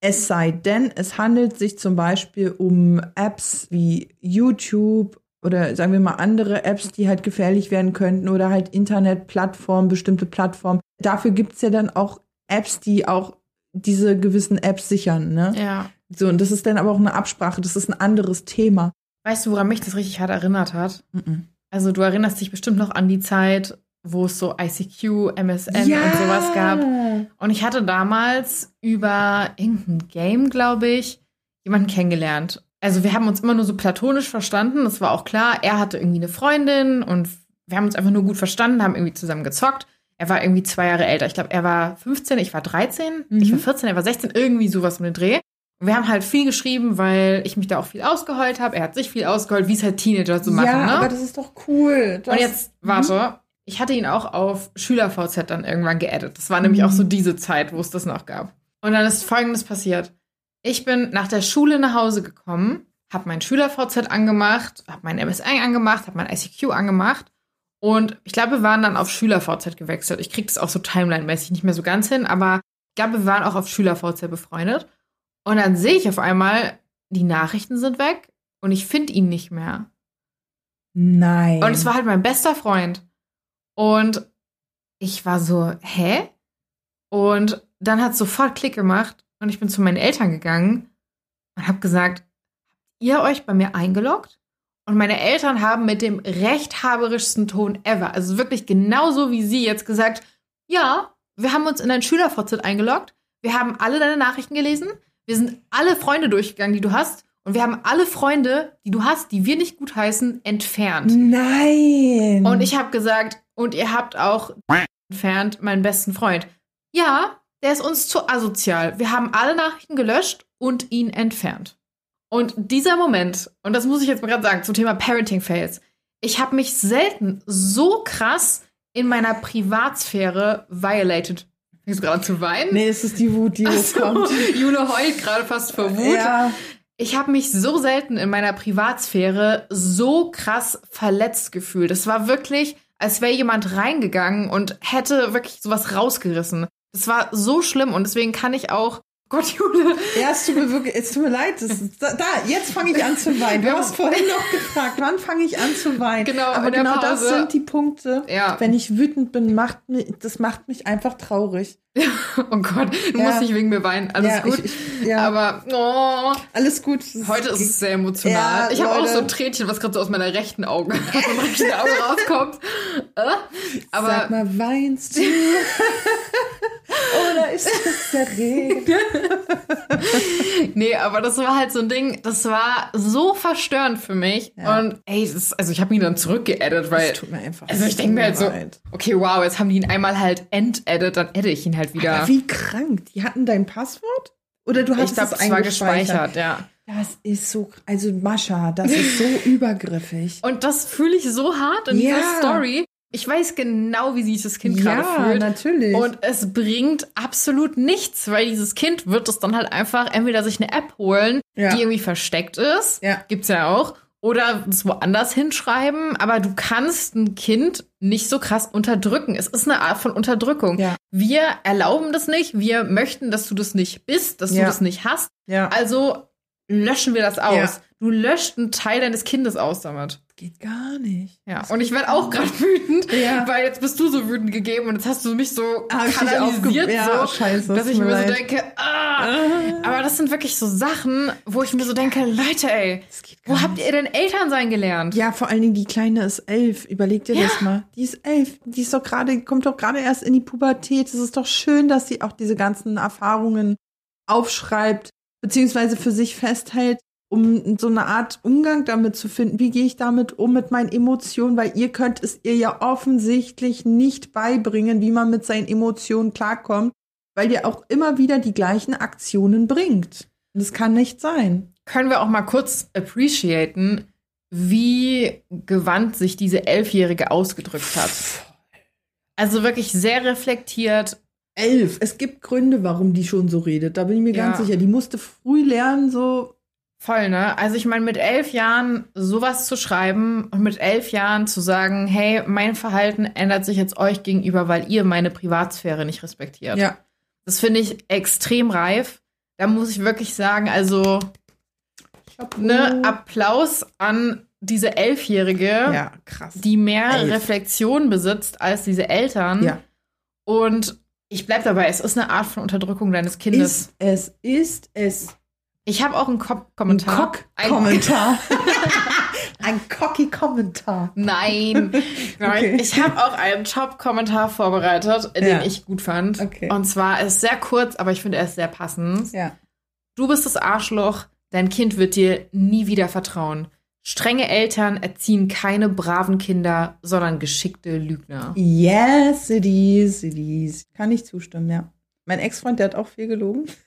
Es sei denn, es handelt sich zum Beispiel um Apps wie YouTube oder sagen wir mal andere Apps, die halt gefährlich werden könnten oder halt Internetplattformen, bestimmte Plattformen. Dafür gibt's ja dann auch Apps, die auch diese gewissen Apps sichern. Ne? Ja. So, und das ist dann aber auch eine Absprache, das ist ein anderes Thema. Weißt du, woran mich das richtig hart erinnert hat? Mhm. Also, du erinnerst dich bestimmt noch an die Zeit, wo es so ICQ, MSN und sowas gab. Und ich hatte damals über irgendein Game, glaube ich, jemanden kennengelernt. Also wir haben uns immer nur so platonisch verstanden. Das war auch klar. Er hatte irgendwie eine Freundin und wir haben uns einfach nur gut verstanden, haben irgendwie zusammen gezockt. Er war irgendwie zwei Jahre älter. Ich glaube, er war 15, ich war 13, Mhm. ich war 14, er war 16, irgendwie sowas um den Dreh. Und wir haben halt viel geschrieben, weil ich mich da auch viel ausgeheult habe. Er hat sich viel ausgeheult, wie es halt Teenager so machen. ja, ne? aber das ist doch cool. Das, Und jetzt, warte, ich hatte ihn auch auf SchülerVZ dann irgendwann geaddet. Das war nämlich Mhm. auch so diese Zeit, wo es das noch gab. Und dann ist Folgendes passiert. Ich bin nach der Schule nach Hause gekommen, habe mein SchülerVZ angemacht, habe mein MSN angemacht, habe mein ICQ angemacht. Und ich glaube, wir waren dann auf SchülerVZ gewechselt. Ich krieg das auch so Timeline-mäßig nicht mehr so ganz hin, aber ich glaube, wir waren auch auf SchülerVZ befreundet. Und dann sehe ich auf einmal, die Nachrichten sind weg und ich finde ihn nicht mehr. Nein. Und es war halt mein bester Freund. Und ich war so, hä? Und dann hat es sofort Klick gemacht und ich bin zu meinen Eltern gegangen und habe gesagt, habt ihr euch bei mir eingeloggt? Und meine Eltern haben mit dem rechthaberischsten Ton ever, also wirklich genauso wie sie jetzt gesagt, ja, wir haben uns in dein Schülervz eingeloggt, wir haben alle deine Nachrichten gelesen, wir sind alle Freunde durchgegangen, die du hast, und wir haben alle Freunde, die du hast, die wir nicht gut heißen, entfernt. Nein. Und ich habe gesagt, und ihr habt auch entfernt meinen besten Freund. Ja, der ist uns zu asozial. Wir haben alle Nachrichten gelöscht und ihn entfernt. Und dieser Moment, und das muss ich jetzt mal gerade sagen, zum Thema Parenting Fails. Ich habe mich selten so krass in meiner Privatsphäre violated. Fängst du gerade zu weinen? Nee, es ist die Wut, die hochkommt. so, Jule heult gerade fast vor Wut. Ja. Ich habe mich so selten in meiner Privatsphäre so krass verletzt gefühlt. Es war wirklich, als wäre jemand reingegangen und hätte wirklich sowas rausgerissen. Es war so schlimm und deswegen kann ich auch. Gott, Jule. Ja, es tut mir wirklich, es tut mir leid. Da, da, jetzt fange ich an zu weinen. Du hast vorhin noch gefragt, wann fange ich an zu weinen? Genau, aber genau das sind die Punkte. Ja. Wenn ich wütend bin, macht mich, das macht mich einfach traurig. Oh Gott, du Ja. musst nicht wegen mir weinen. Alles ja, gut. Ich, ich, ja, Aber oh, alles gut. heute ist es sehr emotional. Ich habe auch so ein Tränchen, was gerade so aus meiner rechten Auge, aus meinem rechten Auge rauskommt. Äh? Aber Sag mal, weinst du? Oh, da ist der Regen. nee, aber das war halt so ein Ding, das war so verstörend für mich. Und ey, das, also ich habe ihn dann zurückgeedit, weil. Das tut mir einfach also ich denke mir halt so, okay, wow, jetzt haben die ihn einmal halt entedit, dann edit ich ihn halt wieder. Aber wie krank. Die hatten dein Passwort? Oder du hast ich glaube, es es war gespeichert, ja. Das ist so, also Mascha, das ist so übergriffig. Und das fühle ich so hart in Ja. dieser Story. Ich weiß genau, wie sich das Kind gerade ja, fühlt. natürlich. Und es bringt absolut nichts, weil dieses Kind wird es dann halt einfach entweder sich eine App holen, Ja. die irgendwie versteckt ist, Ja. gibt's ja auch, oder es woanders hinschreiben, aber du kannst ein Kind nicht so krass unterdrücken. Es ist eine Art von Unterdrückung. Ja. Wir erlauben das nicht, wir möchten, dass du das nicht bist, dass Ja. du das nicht hast. ja. Also löschen wir das aus. Du löscht einen Teil deines Kindes aus damit. geht gar nicht. Ja, Das und ich werde auch gerade wütend, Ja. weil jetzt bist du so wütend gegeben und jetzt hast du mich so Ah, kanalisiert, so, dass ich mir mir so leid. denke, ah. Aber das sind wirklich so Sachen, wo ich mir so denke, Leute, ey, wo habt ihr denn Elternsein gelernt? Ja, vor allen Dingen die Kleine ist elf. Überleg dir das mal. Die ist elf. Die ist doch gerade, kommt doch gerade erst in die Pubertät. Es ist doch schön, dass sie auch diese ganzen Erfahrungen aufschreibt, beziehungsweise für sich festhält, um so eine Art Umgang damit zu finden. Wie gehe ich damit um mit meinen Emotionen? Weil ihr könnt es ihr ja offensichtlich nicht beibringen, wie man mit seinen Emotionen klarkommt, weil ihr auch immer wieder die gleichen Aktionen bringt. Und das kann nicht sein. Können wir auch mal kurz appreciaten, wie gewandt sich diese Elfjährige ausgedrückt hat. Also wirklich sehr reflektiert, Elf. Es gibt Gründe, warum die schon so redet. Da bin ich mir Ja. ganz sicher. Die musste früh lernen, so. Voll, ne? Also ich meine, mit elf Jahren sowas zu schreiben und mit elf Jahren zu sagen, hey, mein Verhalten ändert sich jetzt euch gegenüber, weil ihr meine Privatsphäre nicht respektiert. Ja. Das finde ich extrem reif. Da muss ich wirklich sagen, also ne, Applaus an diese Elfjährige, Ja, die mehr Elf. Reflexion besitzt als diese Eltern. Ja. Und ich bleib dabei, es ist eine Art von Unterdrückung deines Kindes. ist es, ist es. Ich habe auch einen Ko Ein Kommentar. Ein- Cock-Kommentar. Ein cocky-Kommentar. Nein, nein. Okay. Ich habe auch einen Top-Kommentar vorbereitet, den Ja. ich gut fand. Okay. Und zwar er ist sehr kurz, aber ich finde, er ist sehr passend. Ja. Du bist das Arschloch, dein Kind wird dir nie wieder vertrauen. Strenge Eltern erziehen keine braven Kinder, sondern geschickte Lügner. Yes, it is, it is. Kann ich zustimmen, ja. Mein Ex-Freund, der hat auch viel gelogen.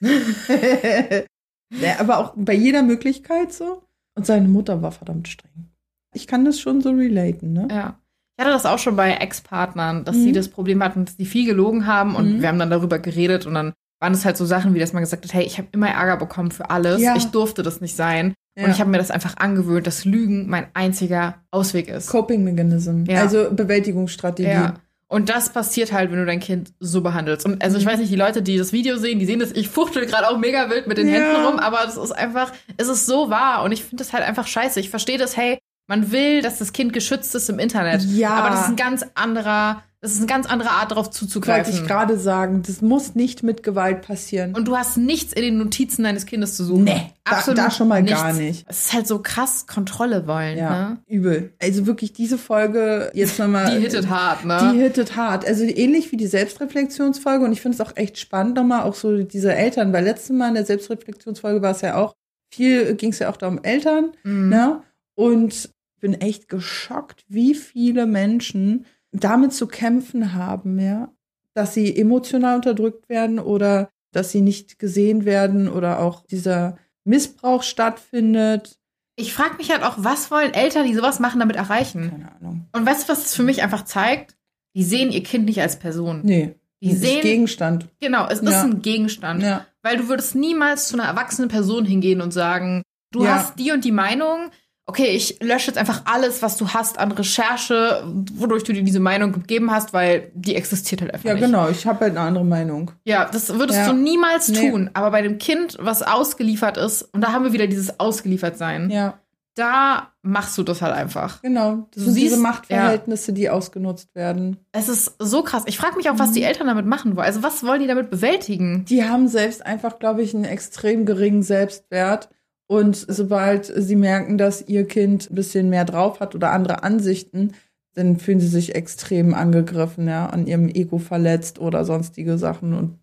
der, aber auch bei jeder Möglichkeit so. Und seine Mutter war verdammt streng. Ich kann das schon so relaten, ne? Ja. Ich hatte das auch schon bei Ex-Partnern, dass Mhm. sie das Problem hatten, dass die viel gelogen haben und Mhm. wir haben dann darüber geredet und dann waren es halt so Sachen, wie dass man gesagt hat, hey, ich habe immer Ärger bekommen für alles, Ja. ich durfte das nicht sein. Ja. Und ich habe mir das einfach angewöhnt, dass Lügen mein einziger Ausweg ist. Coping Mechanism. Ja. Also Bewältigungsstrategie. Ja. Und das passiert halt, wenn du dein Kind so behandelst. Und also ich Mhm. weiß nicht, die Leute, die das Video sehen, die sehen das, ich fuchtel gerade auch mega wild mit den Ja. Händen rum, aber es ist einfach, es ist so wahr und ich finde das halt einfach scheiße. Ich verstehe das, hey, man will, dass das Kind geschützt ist im Internet. Ja. Aber das ist ein ganz anderer, das ist eine ganz andere Art, darauf Wollte zuzugreifen. ich gerade sagen, das muss nicht mit Gewalt passieren. Und du hast nichts in den Notizen deines Kindes zu suchen. Nee, da- da schon mal gar nicht. Es ist halt so krass Kontrolle wollen, ja, ne? übel. Also wirklich diese Folge jetzt nochmal. Die hittet hart, ne? Die hittet hart. Also ähnlich wie die Selbstreflexionsfolge. Und ich finde es auch echt spannend nochmal, auch so diese Eltern. Weil letztes Mal in der Selbstreflexionsfolge war es ja auch, viel ging es ja auch da um Eltern. Mhm. Ne? Und bin echt geschockt, wie viele Menschen damit zu kämpfen haben, ja, dass sie emotional unterdrückt werden oder dass sie nicht gesehen werden oder auch dieser Missbrauch stattfindet. Ich frage mich halt auch, was wollen Eltern, die sowas machen, damit erreichen? Keine Ahnung. Und weißt du, was es für mich einfach zeigt? Die sehen ihr Kind nicht als Person. Nee. Die ist sehen- Gegenstand. Genau, es ist Ja. ein Gegenstand. Ja. Weil du würdest niemals zu einer erwachsenen Person hingehen und sagen, du Ja. hast die und die Meinung. Okay, ich lösche jetzt einfach alles, was du hast an Recherche, wodurch du dir diese Meinung gegeben hast, weil die existiert halt einfach Ja, nicht. genau. Ich habe halt eine andere Meinung. Ja, das würdest Ja. du niemals Nee. tun. Aber bei dem Kind, was ausgeliefert ist, und da haben wir wieder dieses Ausgeliefertsein, Ja, da machst du das halt einfach. genau. Das Du sind diese siehst- Machtverhältnisse, die ausgenutzt werden. Es ist so krass. Ich frage mich auch, was Mhm. die Eltern damit machen wollen. Also was wollen die damit bewältigen? Die haben selbst einfach, glaube ich, einen extrem geringen Selbstwert. Und sobald sie merken, dass ihr Kind ein bisschen mehr drauf hat oder andere Ansichten, dann fühlen sie sich extrem angegriffen, ja, an ihrem Ego verletzt oder sonstige Sachen. Und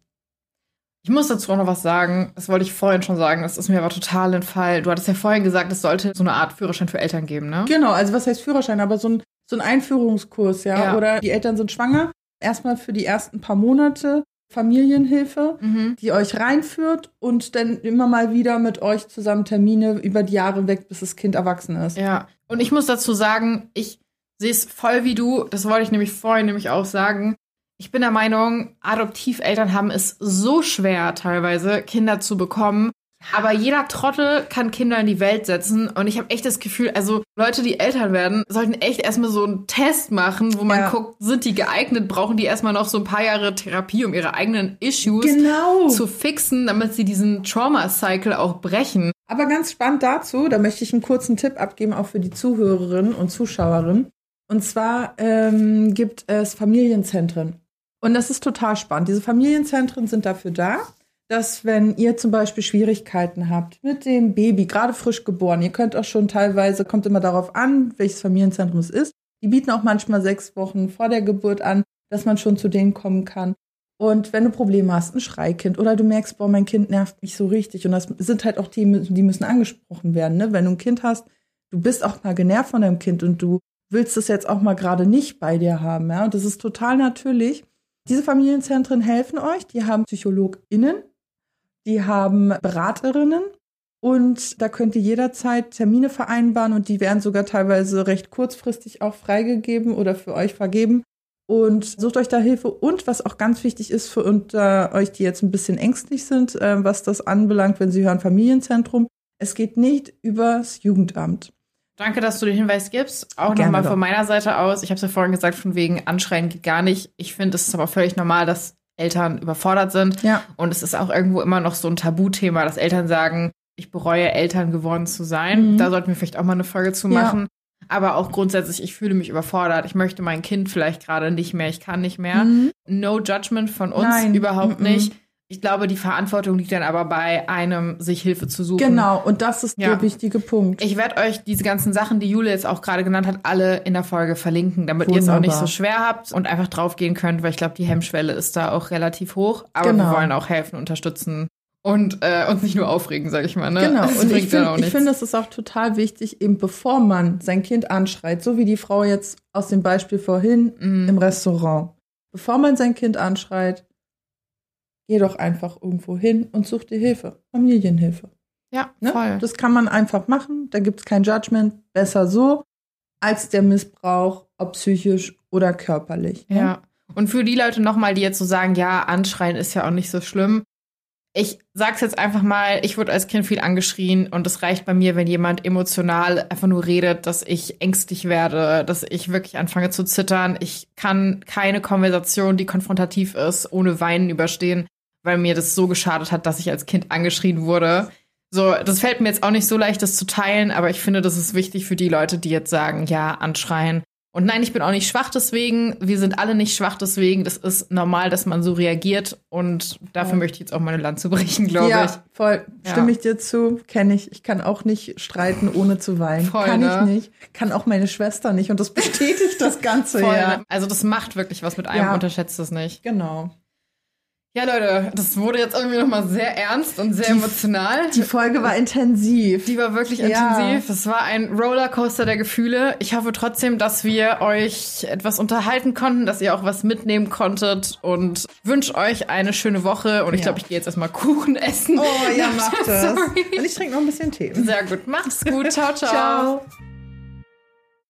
Ich muss dazu auch noch was sagen. Das wollte ich vorhin schon sagen. Das ist mir aber total entfallen. Du hattest ja vorhin gesagt, es sollte so eine Art Führerschein für Eltern geben, ne? Genau, also was heißt Führerschein? Aber so ein, so ein Einführungskurs, ja? Ja. Oder die Eltern sind schwanger. Erstmal für die ersten paar Monate Familienhilfe, Mhm. die euch reinführt und dann immer mal wieder mit euch zusammen Termine über die Jahre weg, bis das Kind erwachsen ist. Ja. Und ich muss dazu sagen, ich sehe es voll wie du. Das wollte ich nämlich vorhin nämlich auch sagen. Ich bin der Meinung, Adoptiveltern haben es so schwer, teilweise Kinder zu bekommen. Aber jeder Trottel kann Kinder in die Welt setzen. Und ich habe echt das Gefühl, also Leute, die Eltern werden, sollten echt erstmal so einen Test machen, wo man Ja. guckt, sind die geeignet, brauchen die erstmal noch so ein paar Jahre Therapie, um ihre eigenen Issues Genau. zu fixen, damit sie diesen Trauma-Cycle auch brechen. Aber ganz spannend dazu, da möchte ich einen kurzen Tipp abgeben, auch für die Zuhörerinnen und Zuschauerinnen. Und zwar ähm, gibt es Familienzentren. Und das ist total spannend. Diese Familienzentren sind dafür da, dass wenn ihr zum Beispiel Schwierigkeiten habt mit dem Baby, gerade frisch geboren, ihr könnt auch schon teilweise, kommt immer darauf an, welches Familienzentrum es ist. Die bieten auch manchmal sechs Wochen vor der Geburt an, dass man schon zu denen kommen kann. Und wenn du Probleme hast, ein Schreikind oder du merkst, boah, mein Kind nervt mich so richtig und das sind halt auch Themen, die müssen angesprochen werden. Ne? Wenn du ein Kind hast, du bist auch mal genervt von deinem Kind und du willst es jetzt auch mal gerade nicht bei dir haben. Ja? Und das ist total natürlich. Diese Familienzentren helfen euch. Die haben PsychologInnen, die haben Beraterinnen und da könnt ihr jederzeit Termine vereinbaren und die werden sogar teilweise recht kurzfristig auch freigegeben oder für euch vergeben. Und sucht euch da Hilfe. Und was auch ganz wichtig ist für unter euch, die jetzt ein bisschen ängstlich sind, äh, was das anbelangt, wenn sie hören Familienzentrum, es geht nicht übers Jugendamt. Danke, dass du den Hinweis gibst. Auch nochmal von meiner Seite aus. Ich habe es ja vorhin gesagt, von wegen Anschreien geht gar nicht. Ich finde, es ist aber völlig normal, dass Eltern überfordert sind. Ja. Und es ist auch irgendwo immer noch so ein Tabuthema, dass Eltern sagen, ich bereue, Eltern geworden zu sein. Mhm. Da sollten wir vielleicht auch mal eine Folge zu Ja. machen. Aber auch grundsätzlich, ich fühle mich überfordert. Ich möchte mein Kind vielleicht gerade nicht mehr. Ich kann nicht mehr. Mhm. No judgment von uns, Nein. überhaupt Mhm. nicht. Ich glaube, die Verantwortung liegt dann aber bei einem, sich Hilfe zu suchen. Genau, und das ist Ja. der wichtige Punkt. Ich werde euch diese ganzen Sachen, die Jule jetzt auch gerade genannt hat, alle in der Folge verlinken, damit ihr es auch nicht so schwer habt und einfach draufgehen könnt, weil ich glaube, die Hemmschwelle ist da auch relativ hoch. Aber Genau. wir wollen auch helfen, unterstützen und äh, uns nicht nur aufregen, sag ich mal. Ne? Genau, Das und ich finde, ich finde, es ist auch total wichtig, eben bevor man sein Kind anschreit, so wie die Frau jetzt aus dem Beispiel vorhin Mhm. im Restaurant. Bevor man sein Kind anschreit, geh doch einfach irgendwo hin und such dir Hilfe, Familienhilfe. ja, Ne? voll. Das kann man einfach machen, da gibt's kein Judgment, besser so, als der Missbrauch, ob psychisch oder körperlich. ne? Ja. Und für die Leute nochmal, die jetzt so sagen, ja, anschreien ist ja auch nicht so schlimm. Ich sag's jetzt einfach mal, ich wurde als Kind viel angeschrien und es reicht bei mir, wenn jemand emotional einfach nur redet, dass ich ängstlich werde, dass ich wirklich anfange zu zittern. Ich kann keine Konversation, die konfrontativ ist, ohne Weinen überstehen, weil mir das so geschadet hat, dass ich als Kind angeschrien wurde. So, das fällt mir jetzt auch nicht so leicht, das zu teilen, aber ich finde, das ist wichtig für die Leute, die jetzt sagen, ja, anschreien. Und nein, ich bin auch nicht schwach deswegen. Wir sind alle nicht schwach deswegen. Das ist normal, dass man so reagiert. Und dafür Ja. möchte ich jetzt auch meine Lanze brechen, glaube ja, ich. voll. Ja. Stimme ich dir zu, kenne ich. Ich kann auch nicht streiten, ohne zu weinen. Voll, kann ne? ich nicht. Kann auch meine Schwester nicht. Und das bestätigt das Ganze Voll, ja. ne? Also das macht wirklich was mit einem, unterschätzt es nicht. Genau. Ja, Leute, das wurde jetzt irgendwie nochmal sehr ernst und sehr emotional. Die Folge war intensiv. Die war wirklich Ja. intensiv. Es war ein Rollercoaster der Gefühle. Ich hoffe trotzdem, dass wir euch etwas unterhalten konnten, dass ihr auch was mitnehmen konntet und wünsche euch eine schöne Woche. Und ich Ja. glaube, ich gehe jetzt erstmal Kuchen essen. Oh ja, macht das. Sorry. Und ich trinke noch ein bisschen Tee. Sehr gut. Macht's gut. Ciao, ciao. Ciao.